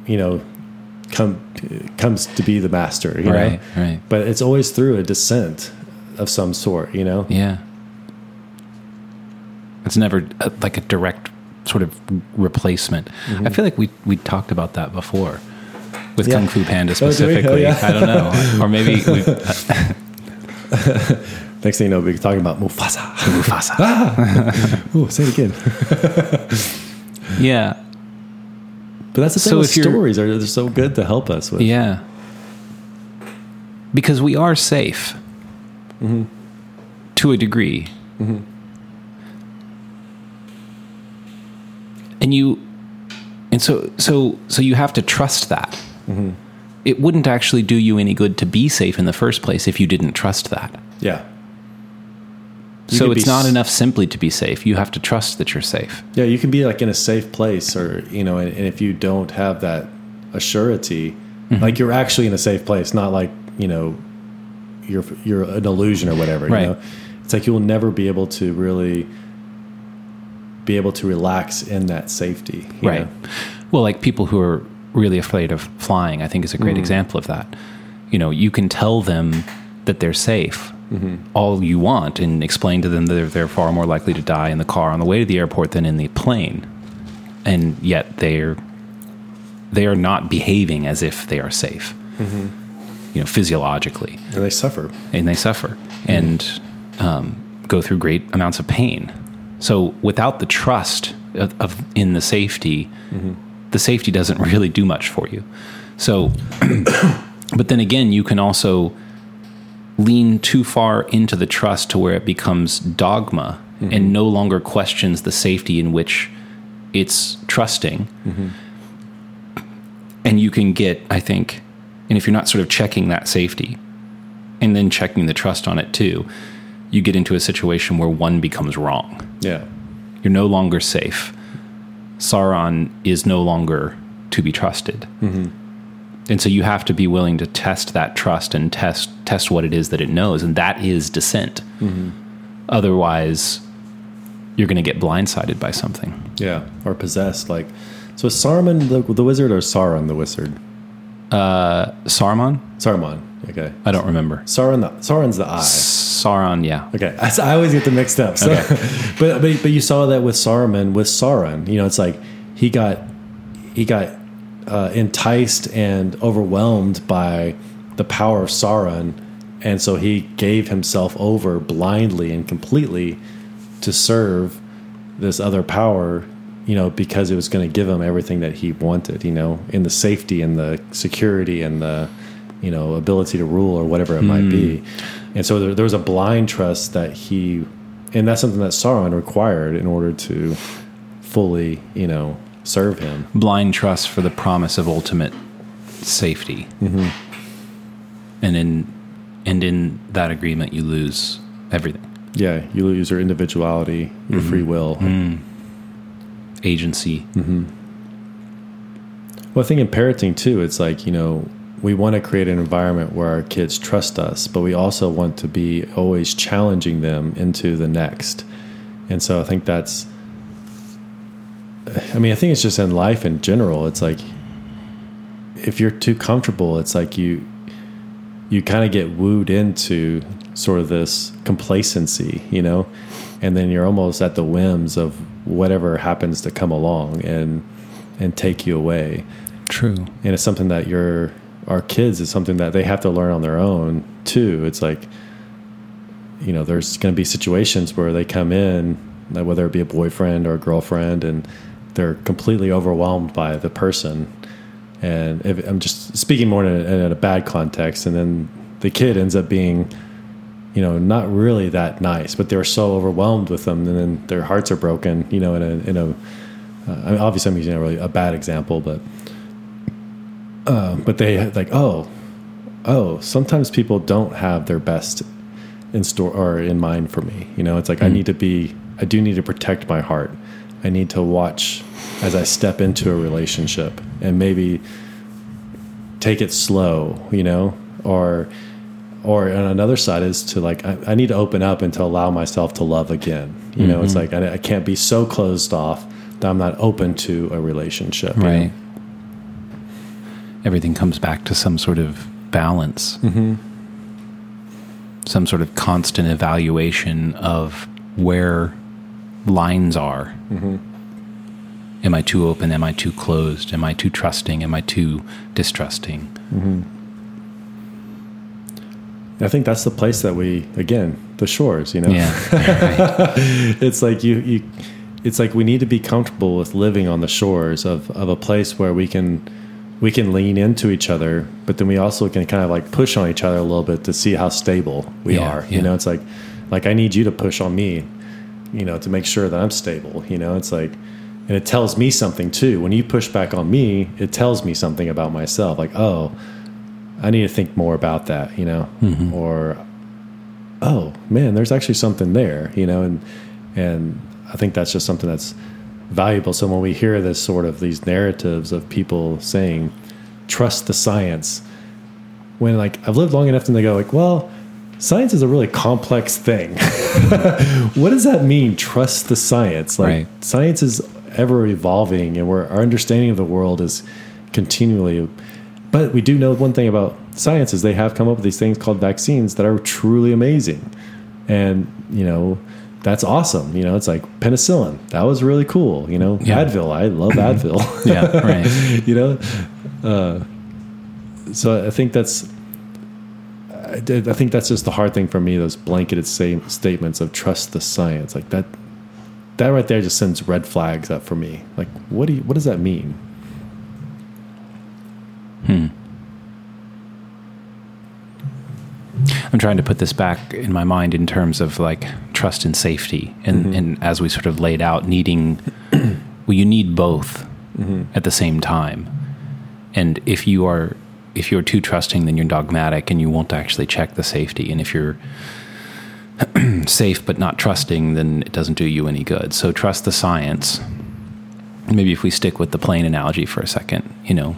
you know come comes to be the master you Right, know right. but it's always through a descent of some sort you know Yeah. It's never uh, like a direct sort of replacement. I feel like we we talked about that before with Yeah. Kung Fu Panda we? Oh, specifically. yeah. I don't know, or maybe we, next thing you know we're talking about mufasa Mufasa. Ooh, say it again yeah, but that's the thing So with stories are they're so good to help us with. Yeah. Because we are safe. Mm-hmm. To a degree, mm-hmm. and you, and so so so you have to trust that. Mm-hmm. It wouldn't actually do you any good to be safe in the first place if you didn't trust that. yeah You so it's not enough simply to be safe. You have to trust that you're safe. Yeah, you can be like in a safe place, or you know, and, and if you don't have that assurity, Mm-hmm. like you're actually in a safe place, not like you know, you're you're an illusion or whatever. Right. You know, it's like you will never be able to really be able to relax in that safety. you Right. know? Well, like people who are really afraid of flying, I think is a Mm. great example of that. You know, you can tell them that they're safe Mm-hmm. all you want and explain to them that they're, they're far more likely to die in the car on the way to the airport than in the plane. And yet they're they are not behaving as if they are safe. Mm-hmm. You know, physiologically. And they suffer. and they suffer and um, go through great amounts of pain. So without the trust of, of in the safety, the safety doesn't really do much for you. So, but then again, you can also lean too far into the trust to where it becomes dogma mm-hmm. and no longer questions the safety in which it's trusting. Mm-hmm. And you can get, I think, and if you're not sort of checking that safety and then checking the trust on it too, you get into a situation where one becomes wrong. Yeah. You're no longer safe. Sauron is no longer to be trusted. Mm-hmm. And so you have to be willing to test that trust and test test what it is that it knows, and that is dissent. Mm-hmm. Otherwise, you're going to get blindsided by something. Yeah. Or possessed. Like, so is Saruman the, the wizard or Sauron the wizard? Uh, Saruman? Saruman. Okay. I don't remember. Sauron the, Sauron's the eye. Sauron, yeah. Okay, I, I always get them mixed up. So, but, but but you saw that with Saruman with Sauron. You know, it's like he got he got uh, enticed and overwhelmed by the power of Sauron, and so he gave himself over blindly and completely to serve this other power. You know, because it was going to give him everything that he wanted. You know, in the safety and the security and the you know ability to rule or whatever it might be. And so there, there was a blind trust that he, and that's something that Sauron required in order to fully, you know, serve him. Blind trust for the promise of ultimate safety. Mm-hmm. And in and in that agreement, you lose everything: Yeah, you lose your individuality, your mm-hmm. free will. Mm. agency. Mm-hmm. Well, I think in parenting too, it's like you know we want to create an environment where our kids trust us, but we also want to be always challenging them into the next. And so I think that's. I mean, I think it's just in life in general. It's like if you're too comfortable, it's like you you kind of get wooed into sort of this complacency, you know, and then you're almost at the whims of whatever happens to come along and and take you away True. and it's something that your our kids is something that they have to learn on their own too it's like you know there's going to be situations where they come in whether it be a boyfriend or a girlfriend and they're completely overwhelmed by the person. And if, i'm just speaking more in a, in a bad context and then the kid ends up being you know not really that nice but they're so overwhelmed with them and then their hearts are broken you know in a in a uh, I mean, obviously i'm using a really a bad example but but they like oh oh sometimes people don't have their best in store or in mind for me you know? It's like i need to be i do need to protect my heart i need to watch as i step into a relationship and maybe take it slow you know? Or or on another side is to like I, I need to open up and to allow myself to love again. You know it's mm-hmm. like I, I can't be so closed off that i'm not open to a relationship you know? Right. Everything comes back to some sort of balance, mm-hmm. some sort of constant evaluation of where lines are. Mm-hmm. Am I too open? Am I too closed? Am I too trusting? Am I too distrusting? Mm-hmm. I think that's the place that we again the shores. You know, Yeah. right. it's like you you, it's like we need to be comfortable with living on the shores of of a place where we can we can lean into each other, but then we also can kind of like push on each other a little bit to see how stable we Yeah, are. yeah. You know, it's like like I need you to push on me, you know, to make sure that I'm stable. You know, it's like. And it tells me something too. When you push back on me, it tells me something about myself. Like, oh, I need to think more about that, you know, mm-hmm. or oh man, there's actually something there, you know, and and I think that's just something that's valuable. So when we hear this sort of these narratives of people saying, trust the science, when like I've lived long enough and they go like, well, science is a really complex thing. what does that mean? Trust the science. Like Right. science is ever evolving and we're, our understanding of the world is continually but we do know one thing about science is they have come up with these things called vaccines that are truly amazing. And, you know, that's awesome. You know, it's like penicillin. That was really cool. You know, Yeah. Advil. I love Advil. Yeah, right. you know, uh, so I think that's. I, did- I think that's just the hard thing for me. Those blanketed statements of trust the science, like that. That right there just sends red flags up for me. Like, what do you, what does that mean? Hmm. I'm trying to put this back in my mind in terms of like trust and safety, and, mm-hmm. and as we sort of laid out, needing well, you need both mm-hmm. at the same time. And if you are if you're too trusting, then you're dogmatic and you won't actually check the safety. And if you're safe but not trusting, then it doesn't do you any good. So trust the science. Maybe if we stick with the plane analogy for a second, you know,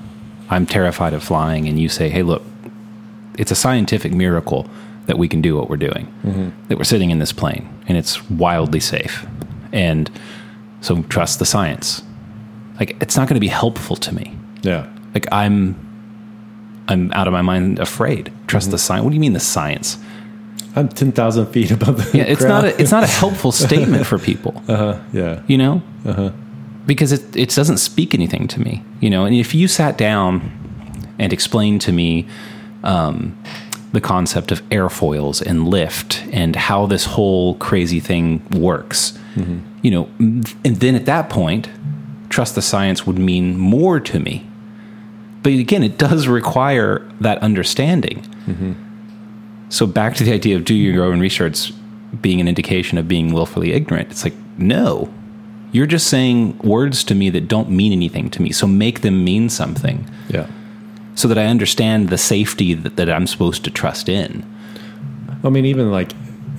I'm terrified of flying, and you say, hey, look, it's a scientific miracle that we can do what we're doing, mm-hmm. that we're sitting in this plane and it's wildly safe. And so trust the science. Like, it's not going to be helpful to me. Yeah. Like, I'm. I'm out of my mind afraid. Trust the science. What do you mean the science? I'm 10,000 feet above the Yeah, it's ground. not a, it's not a helpful statement for people. yeah. you know uh-huh. because it, it doesn't speak anything to me you know and if you sat down and explained to me um, the concept of airfoils and lift and how this whole crazy thing works you know and then at that point trust the science would mean more to me but again it does require that understanding so back to the idea of do your own research being an indication of being willfully ignorant. It's like, no. You're just saying words to me that don't mean anything to me. So make them mean something Yeah. so that I understand the safety that, that I'm supposed to trust in. I mean, even like,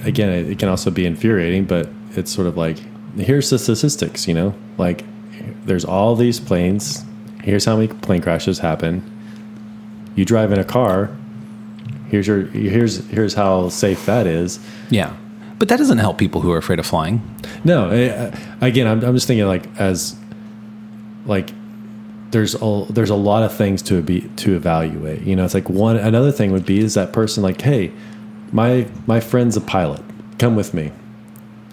again, it, it can also be infuriating, but it's sort of like, here's the statistics, you know? Like, there's all these planes. Here's how many plane crashes happen. You drive in a car. Here's your here's here's how safe that is. Yeah. But that doesn't help people who are afraid of flying. No, I, again, I'm, I'm just thinking like as like there's a there's a lot of things to be to evaluate. You know, it's like one another thing would be is that person like, hey, my my friend's a pilot, come with me,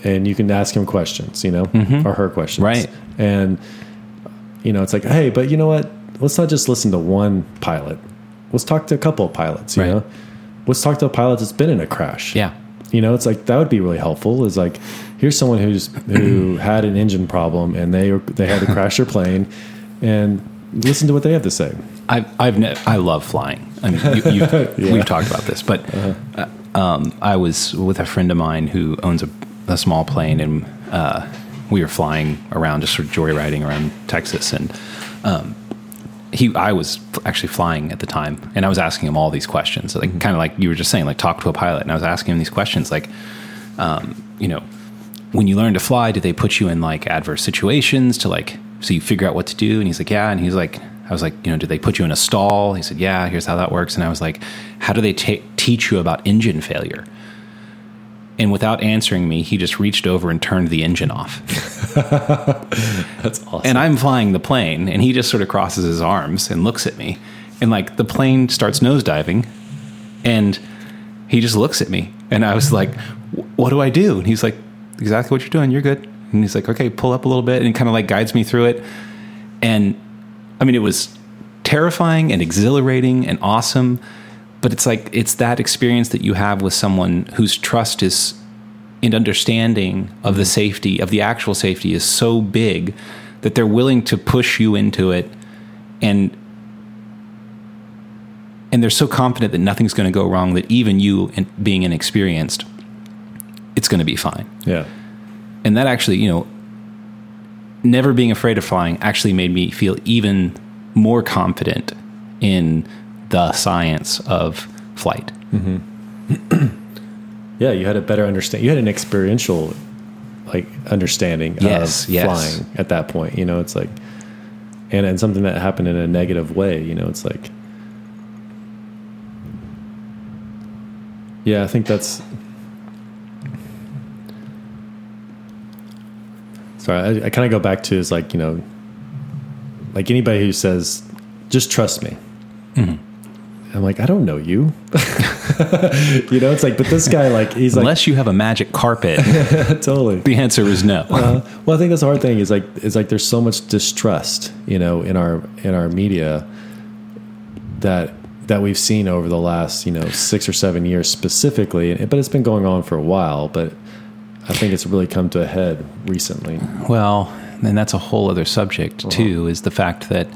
and you can ask him questions, you know, mm-hmm. or her questions, Right. And you know, it's like, hey, but you know what? Let's not just listen to one pilot. Let's talk to a couple of pilots. You Right. know, let's talk to a pilot that's been in a crash. Yeah. You know, it's like that would be really helpful. Is like here's someone who's who had an engine problem and they they had to crash their plane, and listen to what they have to say. I've I've ne- I love flying. I mean, you, you, we've talked about this, but uh, um, I was with a friend of mine who owns a, a small plane, and uh, we were flying around, just sort of joyriding around Texas, and um, he, I was actually flying at the time, and I was asking him all these questions, like kind of like you were just saying, like talk to a pilot, and I was asking him these questions, like, um, you know, when you learn to fly, do they put you in like adverse situations to like so you figure out what to do? And he's like, yeah. And he's like, I was like, you know, do they put you in a stall? He said, yeah. Here's how that works. And I was like, how do they ta- teach you about engine failure? And without answering me, he just reached over and turned the engine off. That's awesome. And I'm flying the plane, and he just sort of crosses his arms and looks at me. And like the plane starts nosediving, and he just looks at me. And I was like, What do I do? And he's like, Exactly what you're doing. You're good. And he's like, Okay, pull up a little bit, and he kind of like guides me through it. And I mean, it was terrifying and exhilarating and awesome. But it's like, it's that experience that you have with someone whose trust is and understanding of the mm. safety of the actual safety is so big that they're willing to push you into it and and they're so confident that nothing's going to go wrong that even you in- being inexperienced it's going to be fine yeah. and that actually you know never being afraid of flying actually made me feel even more confident in the science of flight mm-hmm. Yeah, you had a better understand. You had an experiential, like understanding Yes, of yes. flying at that point. You know, it's like, and and something that happened in a negative way. You know, it's like, yeah, I think that's. Sorry, I, I kind of go back to is like you know, like anybody who says, "Just trust me." Mm-hmm. I'm like, I don't know you. you know, it's like, but this guy, like, he's like, unless you have a magic carpet totally. the answer is no Uh, well, I think that's the hard thing is like, is like there's so much distrust, you know, in our in our media that that we've seen over the last, you know, six or seven years specifically. But it's been going on for a while. But I think it's really come to a head recently. Well, and that's a whole other subject too. Is the fact that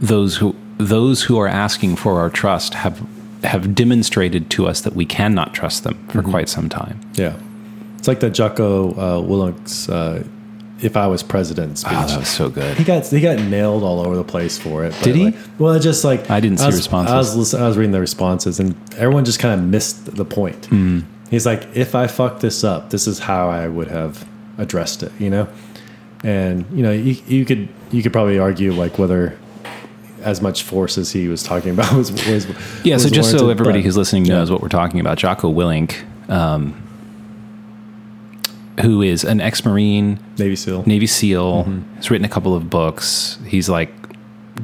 those who those who are asking for our trust have have demonstrated to us that we cannot trust them for quite some time. Yeah, it's like the Jocko uh, uh, if I was president speech. Oh, that was so good. he got he got nailed all over the place for it. Did he? like- well, just like I didn't see was, responses. I was I was reading the responses, and everyone just kind of missed the point. Hmm. He's like, if I fuck this up, this is how I would have addressed it. You know, and you know, you, you could you could probably argue like whether as much force as he was talking about was was Yeah, was so just so everybody but- who's listening yeah. knows what we're talking about, Jocko Willink, um, who is an ex-marine, Navy SEAL. Navy SEAL, Mm-hmm. has written a couple of books. He's like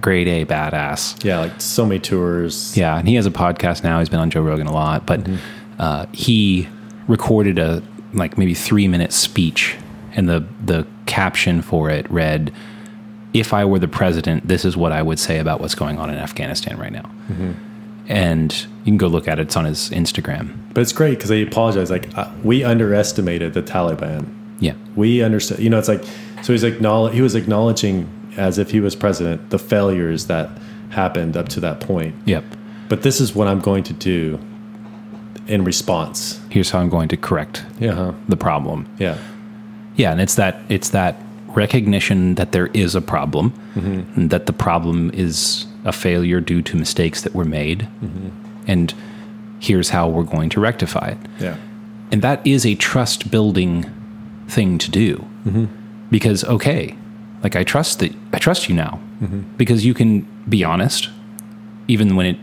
grade A badass. Yeah, like so many tours. Yeah, and he has a podcast now. He's been on Joe Rogan a lot, but uh, he recorded a like maybe three minute speech, and the the caption for it read, "If I were the president, this is what I would say about what's going on in Afghanistan right now." And you can go look at it. It's on his Instagram. But it's great because they apologize. Like uh, we underestimated the Taliban. Yeah, We understood. You know, it's like so he's acknowledge. He was acknowledging as if he was president the failures that happened up to that point. yep. But this is what I'm going to do in response. Here's how I'm going to correct Yeah. The problem. Yeah. Yeah, and it's that it's that recognition that there is a problem, and that the problem is a failure due to mistakes that were made, mm-hmm. and here's how we're going to rectify it. Yeah. And that is a trust building thing to do, mm-hmm. because okay, like I trust that I trust you now, because you can be honest, even when it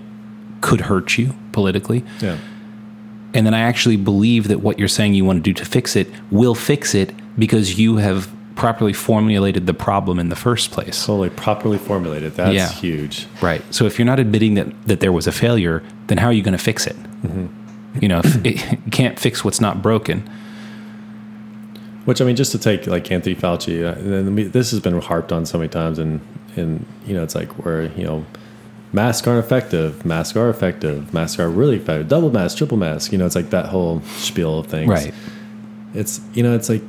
could hurt you politically. Yeah. And then I actually believe that what you're saying you want to do to fix it will fix it because you have properly formulated the problem in the first place. Totally properly formulated. That's Yeah. huge. Right. So if you're not admitting that, that there was a failure, then how are you going to fix it? You know, if it, you can't fix what's not broken. Which I mean, just to take like Anthony Fauci, uh, this has been harped on so many times, and and you know, it's like where you know, masks aren't effective, masks are effective, masks are really effective, double mask, triple mask. You know, it's like that whole spiel of things. Right. It's you know, it's like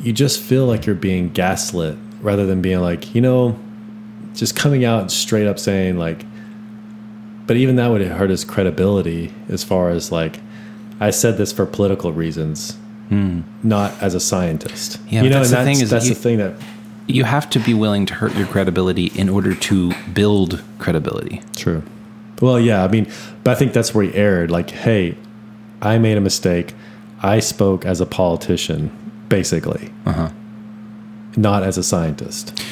you just feel like you're being gaslit rather than being like you know, just coming out and straight up saying like. But even that would hurt his credibility as far as like, I said this for political reasons not as a scientist. Hmm. Yeah, you know, that's the thing is that's you- the thing that You have to be willing to hurt your credibility in order to build credibility. true. Well, yeah, I mean, but I think that's where he erred. Like, hey, I made a mistake. I spoke as a politician, basically, Uh-huh. not as a scientist.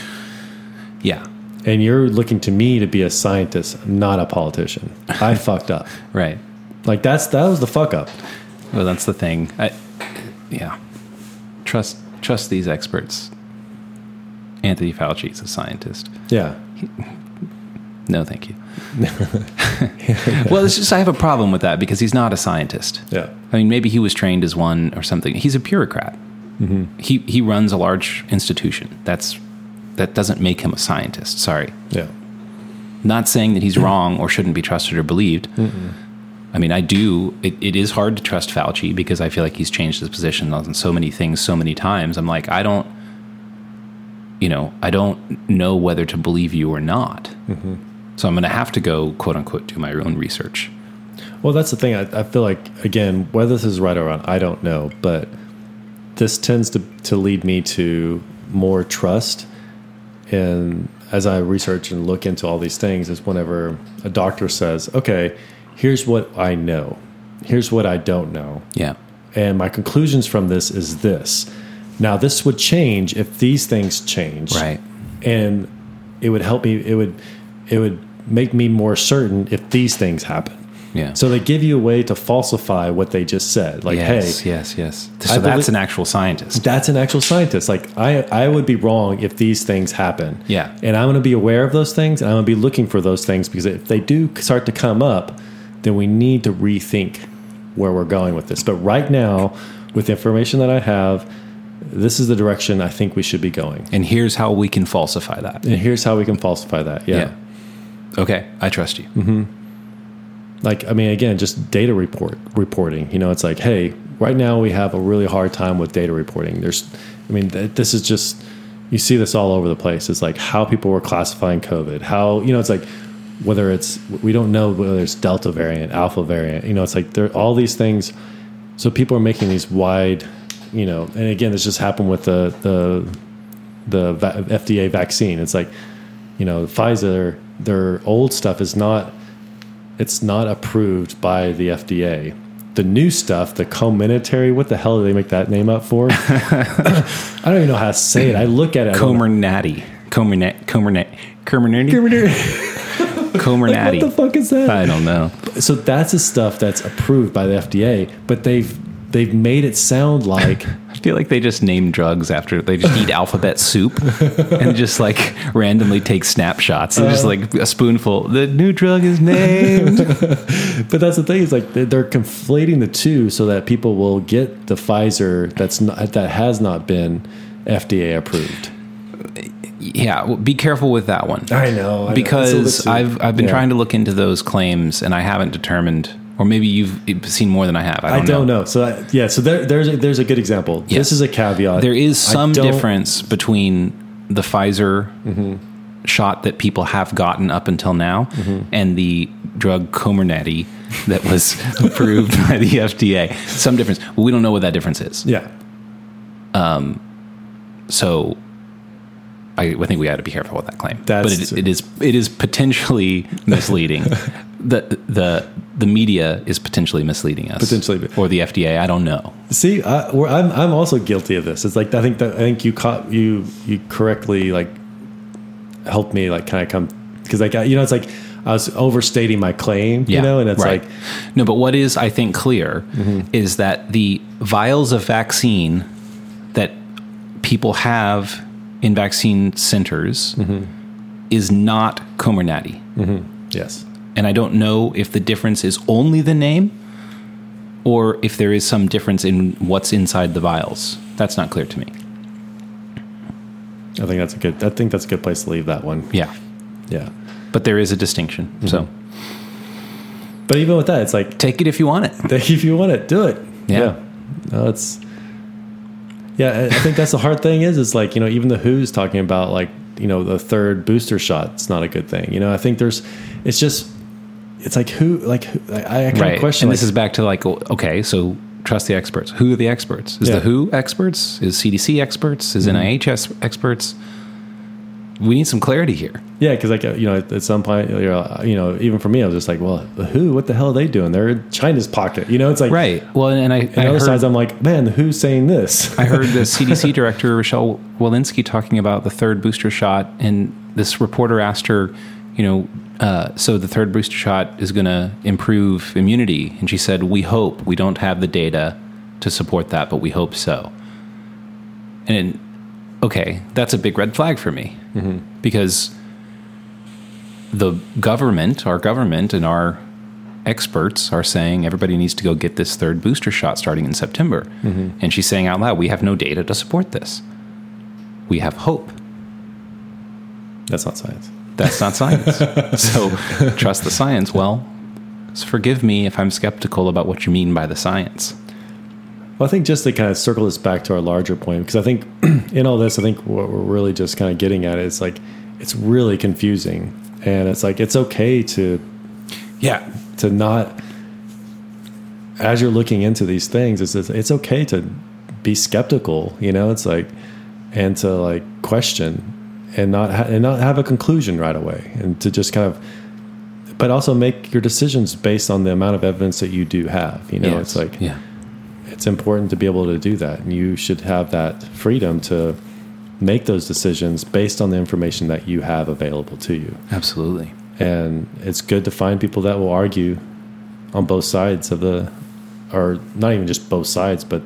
Yeah. And you're looking to me to be a scientist, not a politician. I fucked up. Right. Like that's that was the fuck up. Well, that's the thing. I, yeah. Trust trust these experts. Anthony Fauci is a scientist. Yeah. No, thank you. well, it's just I have a problem with that because he's not a scientist. Yeah. I mean, maybe he was trained as one or something. He's a bureaucrat. Mm-hmm. He he runs a large institution. That's that doesn't make him a scientist. Sorry. Yeah. Not saying that he's wrong or shouldn't be trusted or believed. I mean, I do. It, it is hard to trust Fauci because I feel like he's changed his position on so many things so many times. I'm like, I don't, you know, I don't know whether to believe you or not. Mm-hmm. So I'm going to have to go, quote unquote, do my own research. Well, that's the thing. I, I feel like again, whether this is right or wrong, I don't know, but this tends to to lead me to more trust. And as I research and look into all these things, is whenever a doctor says, "Okay, here's what I know, here's what I don't know, Yeah. and my conclusions from this is this." Now, this would change if these things change, Right. and it would help me. It would it would make me more certain if these things happen. Yeah. So they give you a way to falsify what they just said. Like, yes, hey, yes, yes. I So that's believe- an actual scientist. that's an actual scientist. Like, I, I would be wrong if these things happen. Yeah. And I'm going to be aware of those things and I'm going to be looking for those things because if they do start to come up, then we need to rethink where we're going with this. But right now, with the information that I have, this is the direction I think we should be going. And here's how we can falsify that. And here's how we can falsify that. Yeah. Yeah. Okay, I trust you. Mm-hmm. Like i mean again just data report reporting you know it's like hey right now we have a really hard time with data reporting. There's i mean th- this is just you see this all over the place. It's like how people were classifying covid how you know it's like whether it's we don't know whether it's delta variant alpha variant you know it's like there all these things. So people are making these wide you know and again this just happened with the the the FDA vaccine. It's like, you know, Pfizer, their old stuff is not, it's not approved by the FDA. The new stuff, the Comirnaty, what the hell do they make that name up for? I don't even know how to say it. I look at it. Know. Comernati. Comernat. Comernat. Comernati. Comernati. What the fuck is that? I don't know. so that's the stuff that's approved by the FDA, but they've they've made it sound like feel like they just name drugs after they just eat alphabet soup and just like randomly take snapshots and just uh. like a spoonful. The new drug is named. but that's the thing is like they- they're conflating the two so that people will get the Pfizer that's not that has not been FDA approved. yeah, well, be careful with that one. I know because I've I've been Yeah. trying to look into those claims and I haven't determined, or maybe you've seen more than I have. I don't, I don't know. So that, yeah, so there, there's a, there's a good example. Yes. This is a caveat. There is some difference between the Pfizer mm-hmm. shot that people have gotten up until now mm-hmm. and the drug Comirnaty that was approved by the FDA. Some difference. We don't know what that difference is. Yeah, Um. So I, I think we got to be careful with that claim. That's- but it, it is it is potentially misleading. the the the media is potentially misleading us. Potentially. or the FDA. I don't know. See, I, we're, I'm I'm also guilty of this. It's like I think that I think you caught you you correctly like helped me like kind of come because like I- you know it's like I was overstating my claim, you know, and it's right. like no, but what is I think clear mm-hmm. is that the vials of vaccine that people have in vaccine centers mm-hmm. is not Comirnaty. Mm-hmm. yes, and I don't know if the difference is only the name or if there is some difference in what's inside the vials. That's not clear to me. I think that's a good. I think that's a good place to leave that one. Yeah, Yeah, but there is a distinction. Mm-hmm. So but even with that, it's like take it if you want it. Take it if you want it, do it. Yeah. No, it's yeah. I think that's the hard thing is is like you know even the WHO's talking about like you know the third booster shot. It's not a good thing. You know I think there's it's just it's like who like who, I, I kind Right. of question and like, this is back to like, okay, so trust the experts. WHO are the experts? Is Yeah. the WHO experts? Is CDC experts? Is mm-hmm. NIH es- experts? We need some clarity here. yeah because like you know at, some point you know, you know even for me I was just like well Who what the hell are they doing? They're in China's pocket. You know it's like Right. Well, and I, And I other sides I'm like man WHO's saying this. I heard the CDC director Rochelle Walensky talking about the third booster shot, and this reporter asked her, you know, uh, so the third booster shot is going to improve immunity, and she said, "We hope. We don't have the data to support that, but we hope so." And okay, that's a big red flag for me because the government, our government, and our experts are saying everybody needs to go get this third booster shot starting in September. And she's saying out loud, we have no data to support this. We have hope. that's not science. That's not science. so trust the science. Well, forgive me if I'm skeptical about what you mean by the science. Well, I think just to kind of circle this back to our larger point, because I think in all this, I think what we're really just kind of getting at is like it's really confusing, and it's like it's okay to Yeah. to not as you're looking into these things. It's it's okay to be skeptical, you know. It's like and to like question and not ha- and not have a conclusion right away, and to just kind of. But also make your decisions based on the amount of evidence that you do have. You know, it's like yeah. it's important to be able to do that and you should have that freedom to make those decisions based on the information that you have available to you Absolutely. and it's good to find people that will argue on both sides of the or not even just both sides but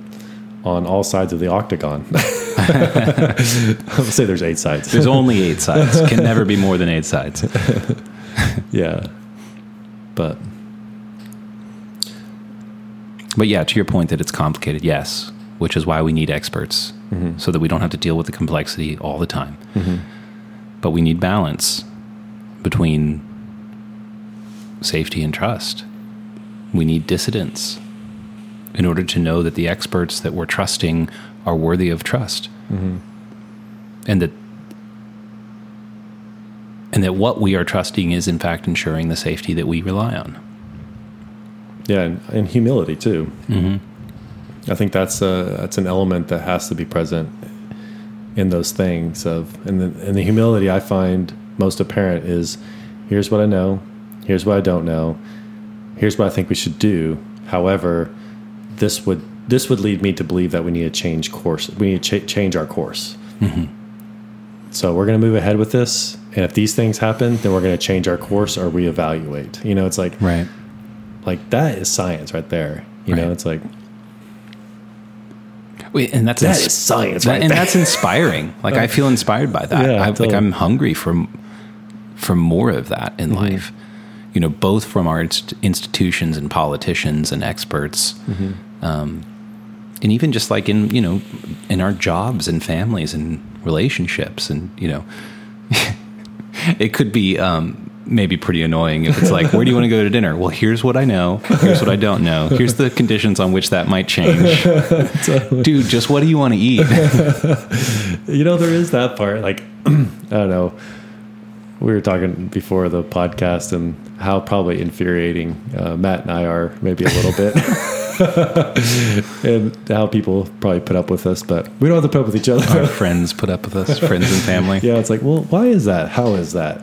on all sides of the octagon i'll say there's eight sides There's only eight sides. Can never be more than eight sides. yeah but But yeah, to your point that it's complicated, yes, which is why we need experts mm-hmm. so that we don't have to deal with the complexity all the time. Mm-hmm. But we need balance between safety and trust. We need dissidence in order to know that the experts that we're trusting are worthy of trust. And that and that what we are trusting is in fact ensuring the safety that we rely on. yeah and, and humility too Mm-hmm. i think that's a that's an element that has to be present in those things of and the, and the humility I find most apparent is here's what I know, here's what I don't know, here's what I think we should do. However, this would this would lead me to believe that we need to change course. We need to ch- change our course. So we're going to move ahead with this, and if these things happen, then we're going to change our course or reevaluate. You know, it's like Right. like that is science right there. You know, it's like Wait, and that's that ins- is science that- right and there. that's inspiring. Like I feel inspired by that. Yeah, I, like I'm hungry for for more of that in Mm-hmm. life. You know, both from our inst- institutions and politicians and experts, Mm-hmm. um, and even just like in you know in our jobs and families and relationships, and you know, it could be. Um, Maybe pretty annoying if it's like, where do you want to go to dinner? Well, here's what I know. Here's what I don't know. Here's the conditions on which that might change. Dude, just what do you want to eat? you know, there is that part. Like, I don't know. We were talking before the podcast and how probably infuriating uh, Matt and I are, maybe a little bit, and how people probably put up with us, but we don't have to put up with each other. Our friends put up with us, friends and family. Yeah, it's like, well, why is that? How is that?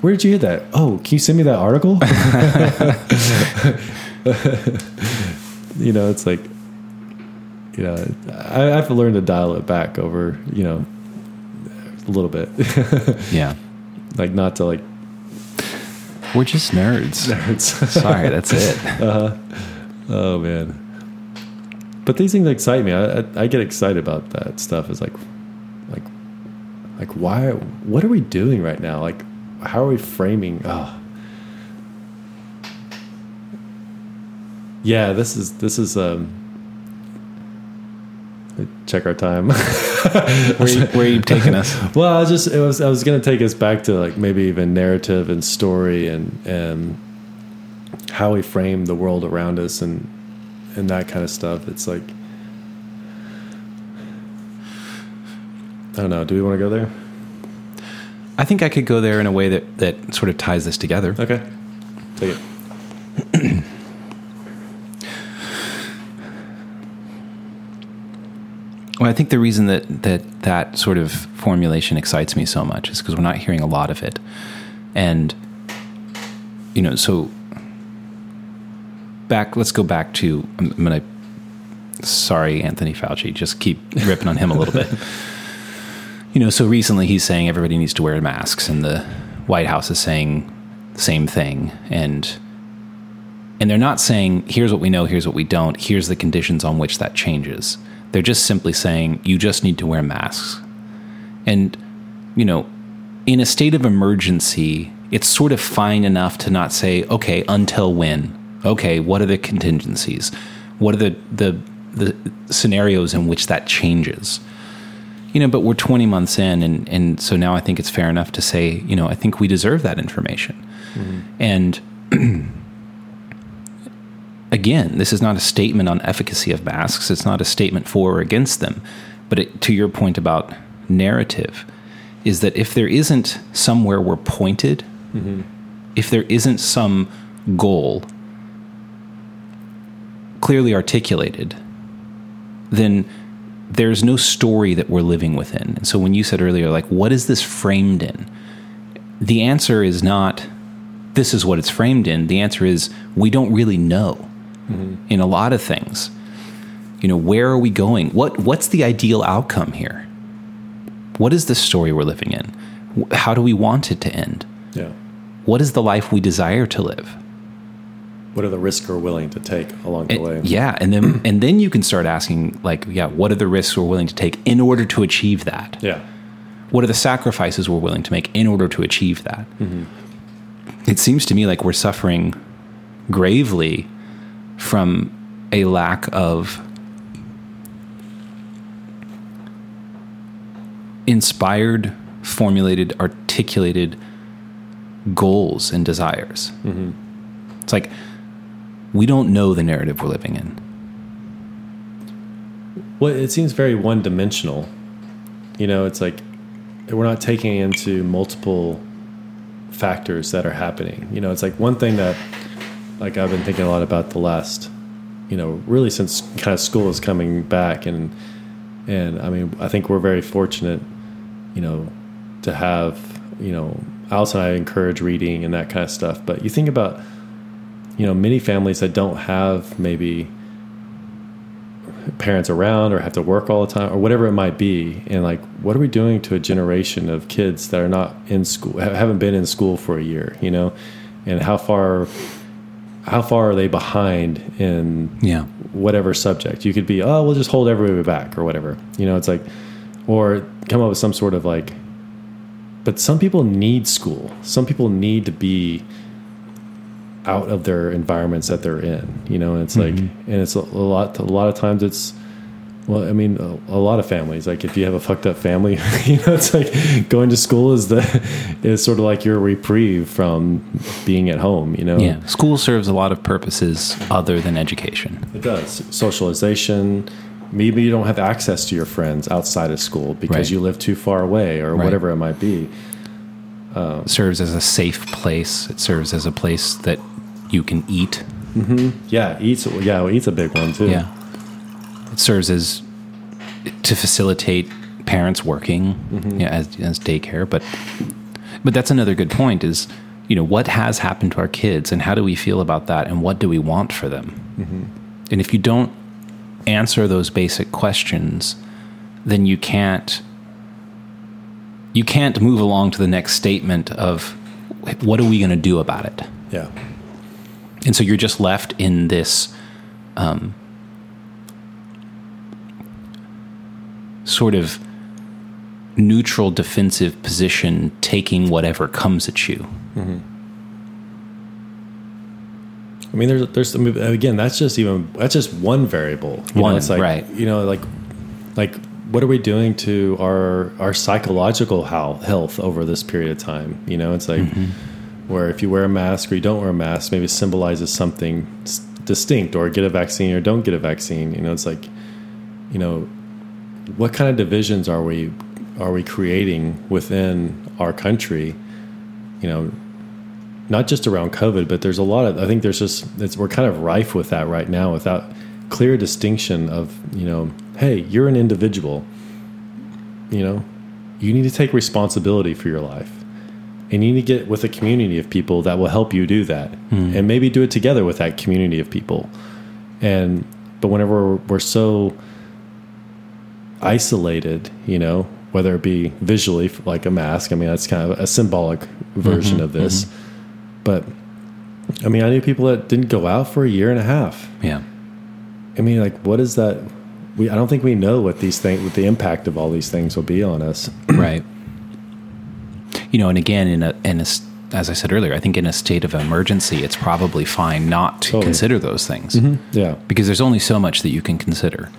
Where did you hear that? Oh, can you send me that article? you know, it's like, you know, I, I have to learn to dial it back over, you know, a little bit, Yeah. Like not to like. We're just nerds. Nerds. Sorry, that's it. oh man, but these things excite me. I, I, I get excited about that stuff. It's like, like, like why? What are we doing right now? Like, how are we framing? Oh. Yeah, this is this is um. Check our time. Where are you, where are you taking us? well, I was just it was I was gonna take us back to like maybe even narrative and story and and how we frame the world around us and and that kind of stuff. It's like I don't know. Do we want to go there? I think I could go there in a way that, that sort of ties this together. Okay, take it. Well, I think the reason that that, that sort of formulation excites me so much is because we're not hearing a lot of it. And, you know, so back, let's go back to, I'm, I'm going to, sorry, Anthony Fauci, just keep ripping on him a little bit. You know, so recently he's saying everybody needs to wear masks, and the White House is saying the same thing. And, and they're not saying, here's what we know, here's what we don't, here's the conditions on which that changes. They're just simply saying, you just need to wear masks. And, you know, in a state of emergency, it's sort of fine enough to not say, okay, until when? Okay, what are the contingencies? What are the, the, the scenarios in which that changes? You know, but we're 20 months in, and, and so now I think it's fair enough to say, you know, I think we deserve that information. Mm-hmm. And again, this is not a statement on efficacy of masks. It's not a statement for or against them. But it, to your point about narrative, is that if there isn't somewhere we're pointed, mm-hmm. if there isn't some goal clearly articulated, then there's no story that we're living within. And so when you said earlier, like, what is this framed in? The answer is not, this is what it's framed in. The answer is, we don't really know in a lot of things. You know, where are we going? What what's the ideal outcome here? What is the story we're living in? How do we want it to end? Yeah. What is the life we desire to live? What are the risks we're willing to take along the And- way? yeah, and then and then you can start asking like, yeah, what are the risks we're willing to take in order to achieve that? Yeah. What are the sacrifices we're willing to make in order to achieve that? Mm-hmm. It seems to me like we're suffering gravely from a lack of inspired, formulated, articulated goals and desires. Mm-hmm. It's like we don't know the narrative we're living in. Well, it seems very one dimensional. You know, it's like we're not taking into multiple factors that are happening. You know, it's like one thing that, like, I've been thinking a lot about the last, you know, really since kind of school is coming back and And I mean, I think we're very fortunate, you know, to have, you know, Alice and I encourage reading and that kind of stuff. But you think about, you know, many families that don't have maybe parents around or have to work all the time or whatever it might be and like what are we doing to a generation of kids that are not in school haven't been in school for a year you know and how far how far are they behind in Yeah. whatever subject? You could be oh we'll just hold everybody back or whatever. You know it's like or come up with some sort of like but some people need school. Some people need to be out of their environments that they're in you know and it's like mm-hmm. and it's a, a lot a lot of times it's well i mean a, a lot of families like if you have a fucked up family you know it's like going to school is the is sort of like your reprieve from being at home you know Yeah. School serves a lot of purposes other than education. It does. Socialization. Maybe you don't have access to your friends outside of school because Right. you live too far away or Right. whatever it might be. It serves as a safe place. It serves as a place that you can eat. Mm-hmm. Yeah, eats. Yeah, well, eats a big one too. Yeah. It serves as to facilitate parents working yeah, as, as daycare. But but that's another good point is, you know, what has happened to our kids and how do we feel about that and what do we want for them? And if you don't answer those basic questions, then you can't you can't move along to the next statement of what are we going to do about it? yeah, and so you're just left in this um, sort of neutral defensive position taking whatever comes at you mm-hmm. I mean, there's there's I mean, again, that's just even that's just one variable. You One, know, it's like, right. You know, like like what are we doing to our our psychological health health over this period of time? You know, it's like mm-hmm. where if you wear a mask or you don't wear a mask, maybe it symbolizes something distinct, or get a vaccine or don't get a vaccine. You know, it's like you know, what kind of divisions are we are we creating within our country? You know, not just around COVID, but there's a lot of. I think there's just it's, we're kind of rife with that right now, without clear distinction of you know, hey, you're an individual. You know, you need to take responsibility for your life, and you need to get with a community of people that will help you do that, hmm. and maybe do it together with that community of people. And but whenever we're, we're so isolated, you know, whether it be visually like a mask. I mean, that's kind of a symbolic version mm-hmm. of this. Mm-hmm. But I mean, I knew people that didn't go out for a year and a half. yeah I mean, like, what is that? We I don't think we know what these things, what the impact of all these things will be on us. right you know and again in a in a as i said earlier i think in a state of emergency it's probably fine not to Totally. consider those things mm-hmm. Yeah, because there's only so much that you can consider.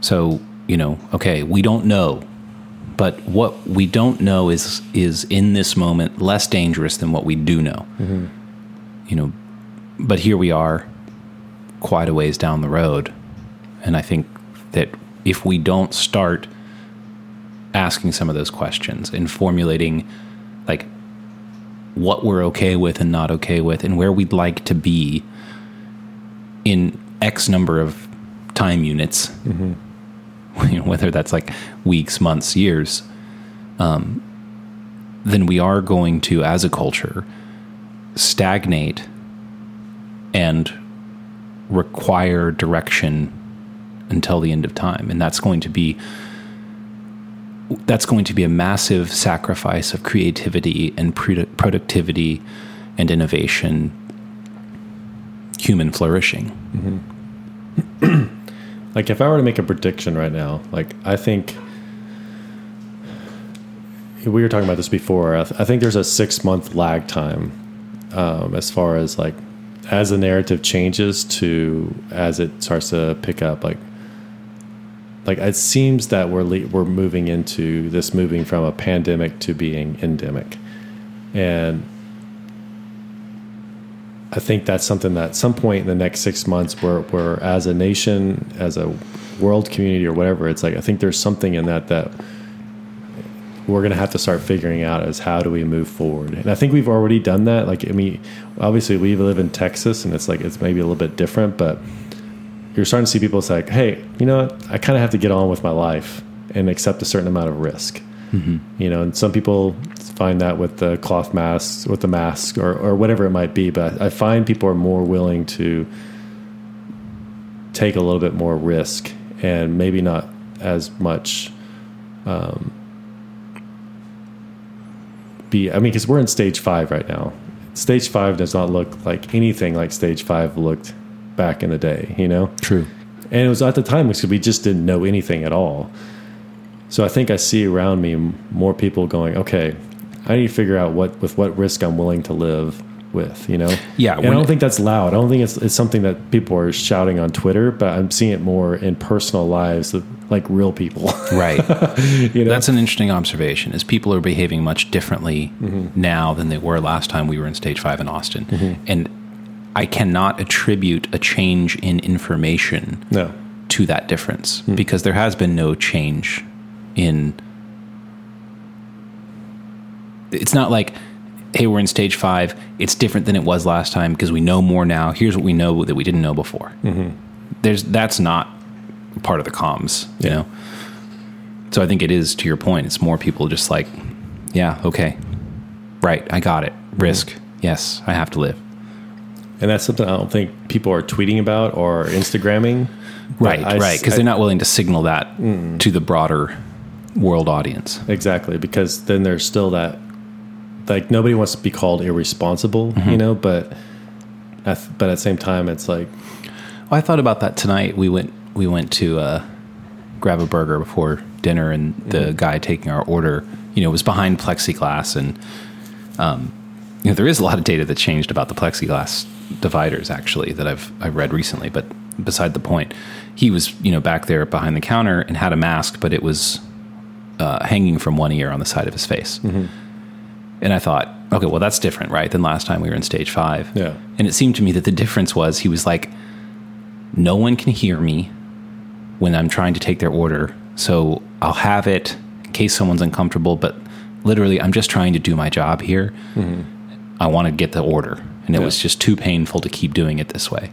So, you know, okay, we don't know, but what we don't know is is in this moment less dangerous than what we do know. Mm-hmm. You know, but here we are, quite a ways down the road, and I think that if we don't start asking some of those questions and formulating, like what we're okay with and not okay with, and where we'd like to be in X number of time units, mm-hmm. you know, whether that's like weeks, months, years, um, then we are going to, as a culture, stagnate and require direction until the end of time, and that's going to be that's going to be a massive sacrifice of creativity and produ- productivity and innovation, human flourishing. like if I were to make a prediction right now, like I think we were talking about this before. I, th- I think there's a six month lag time um, as far as like as the narrative changes to as it starts to pick up. Like like it seems that we're we're moving into this moving from a pandemic to being endemic, and I think that's something that at some point in the next six months, we're, we're as a nation, as a world community, or whatever, it's like I think there's something in that that we're going to have to start figuring out is how do we move forward. And I think we've already done that. Like, I mean, obviously we live in Texas, and it's like it's maybe a little bit different, but you're starting to see people. It's like, hey, you know what? I kind of have to get on with my life and accept a certain amount of risk. Mm-hmm. You know, and some people find that with the cloth masks, with the mask, or or whatever it might be. But I find people are more willing to take a little bit more risk and maybe not as much um, be i mean because we're in stage five right now stage five does not look like anything like stage five looked back in the day you know True. and it was at the time because we just didn't know anything at all so i think i see around me more people going okay i need to figure out what with what risk i'm willing to live with you know Yeah, and i don't think that's loud i don't think it's, it's something that people are shouting on twitter but i'm seeing it more in personal lives of like real people Right. you know That's an interesting observation. Is people are behaving much differently Mm-hmm. now than they were last time we were in stage five in Austin, and I cannot attribute a change in information no to that difference Hmm. because there has been no change in. It's not like, hey, we're in stage five. It's different than it was last time because we know more now. Here's what we know that we didn't know before. Mm-hmm. There's that's not part of the comms, you Yeah. know. So I think it is to your point. It's more people just like, yeah, okay, right, I got it. Mm-hmm. Risk, yes, I have to live. and that's something i don't think people are tweeting about or instagramming Right, I- right, because they're not willing to signal that to the broader world audience. Exactly, because then there's still that like nobody wants to be called irresponsible, Mm-hmm. you know, but at, but at the same time it's like Well, I thought about that tonight. We went we went to uh, grab a burger before dinner, and the guy taking our order, you know, was behind plexiglass, and um, you know, there is a lot of data that changed about the plexiglass dividers actually that I've I've read recently. But beside the point, he was you know back there behind the counter and had a mask, but it was uh, hanging from one ear on the side of his face. And I thought, okay, well, that's different, right, than last time we were in stage five. Yeah. And it seemed to me that the difference was he was like, no one can hear me when I'm trying to take their order. So I'll have it in case someone's uncomfortable, but literally, I'm just trying to do my job here. Mm-hmm. I want to get the order. And it Yeah. was just too painful to keep doing it this way.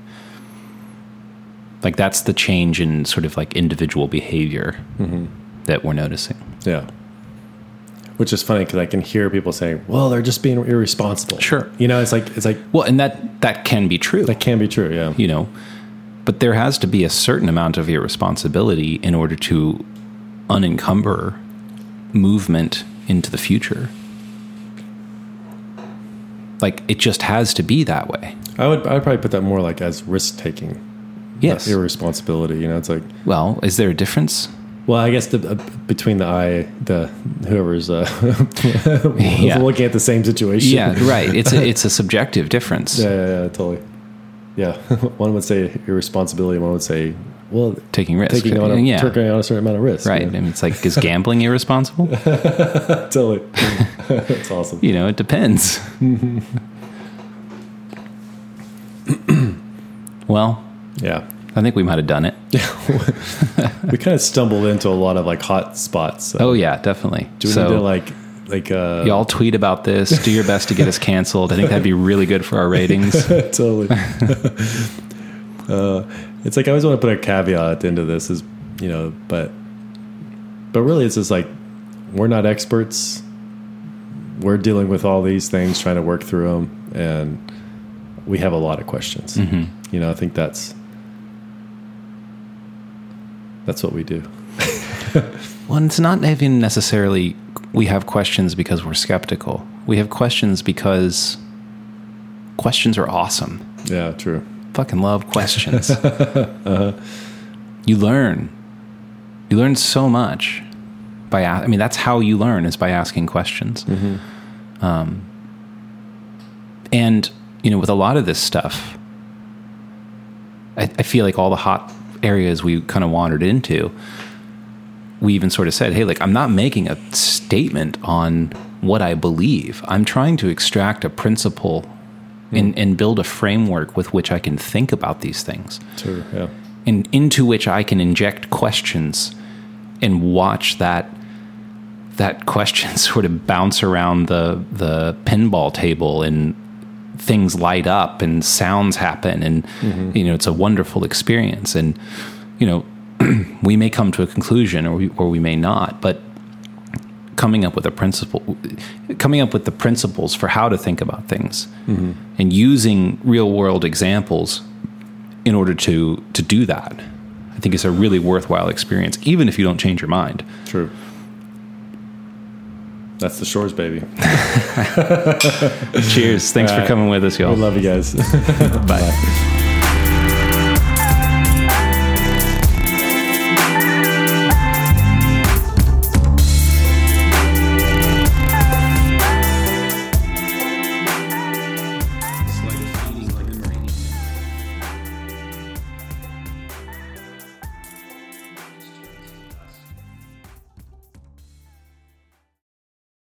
Like, that's the change in sort of like individual behavior mm-hmm. that we're noticing. yeah. Which is funny because I can hear people saying, "Well, they're just being irresponsible." Sure. you know, it's like it's like Well, and that that can be true. that can be true. Yeah, you know but there has to be a certain amount of irresponsibility in order to unencumber movement into the future like it just has to be that way I would I would probably put that more like as risk taking, yes irresponsibility. You know, it's like well is there a difference well, I guess the uh, between the eye the whoever's uh, Yeah. looking at the same situation. yeah right it's a, it's a subjective difference Yeah, yeah, yeah, totally. Yeah, one would say irresponsibility. One would say, well, taking risk taking on a, yeah taking on a certain amount of risk. right yeah. I mean, it's like is gambling irresponsible totally. That's awesome. you know it depends well Yeah, i think we might have done it we kind of stumbled into a lot of like hot spots. So oh yeah definitely do we so need to like like uh, Y'all tweet about this. Do your best to get us canceled. I think that'd be really good for our ratings. totally. uh, it's like I always want to put a caveat at the end of this is you know, but but really it's just like we're not experts. We're dealing with all these things, trying to work through them, and we have a lot of questions. You know, I think that's that's what we do. Well, it's not even necessarily we have questions because we're skeptical. We have questions because questions are awesome. Yeah, true. Fucking love questions. You learn. You learn so much by. I mean, that's how you learn is by asking questions. Um, and you know, with a lot of this stuff, I, I feel like all the hot areas we kind of wandered into, we even sort of said, "Hey, like I'm not making a statement on what I believe. I'm trying to extract a principle." And, hmm. and build a framework with which I can think about these things True. Yeah. and into which I can inject questions and watch that that question sort of bounce around the the pinball table and things light up and sounds happen and mm-hmm. you know it's a wonderful experience. And you know we may come to a conclusion or we, or we may not but coming up with a principle coming up with the principles for how to think about things mm-hmm. and using real world examples in order to to do that i think it's a really worthwhile experience even if you don't change your mind. True. That's the shores, baby. cheers. Thanks for coming with us y'all. Love you guys. bye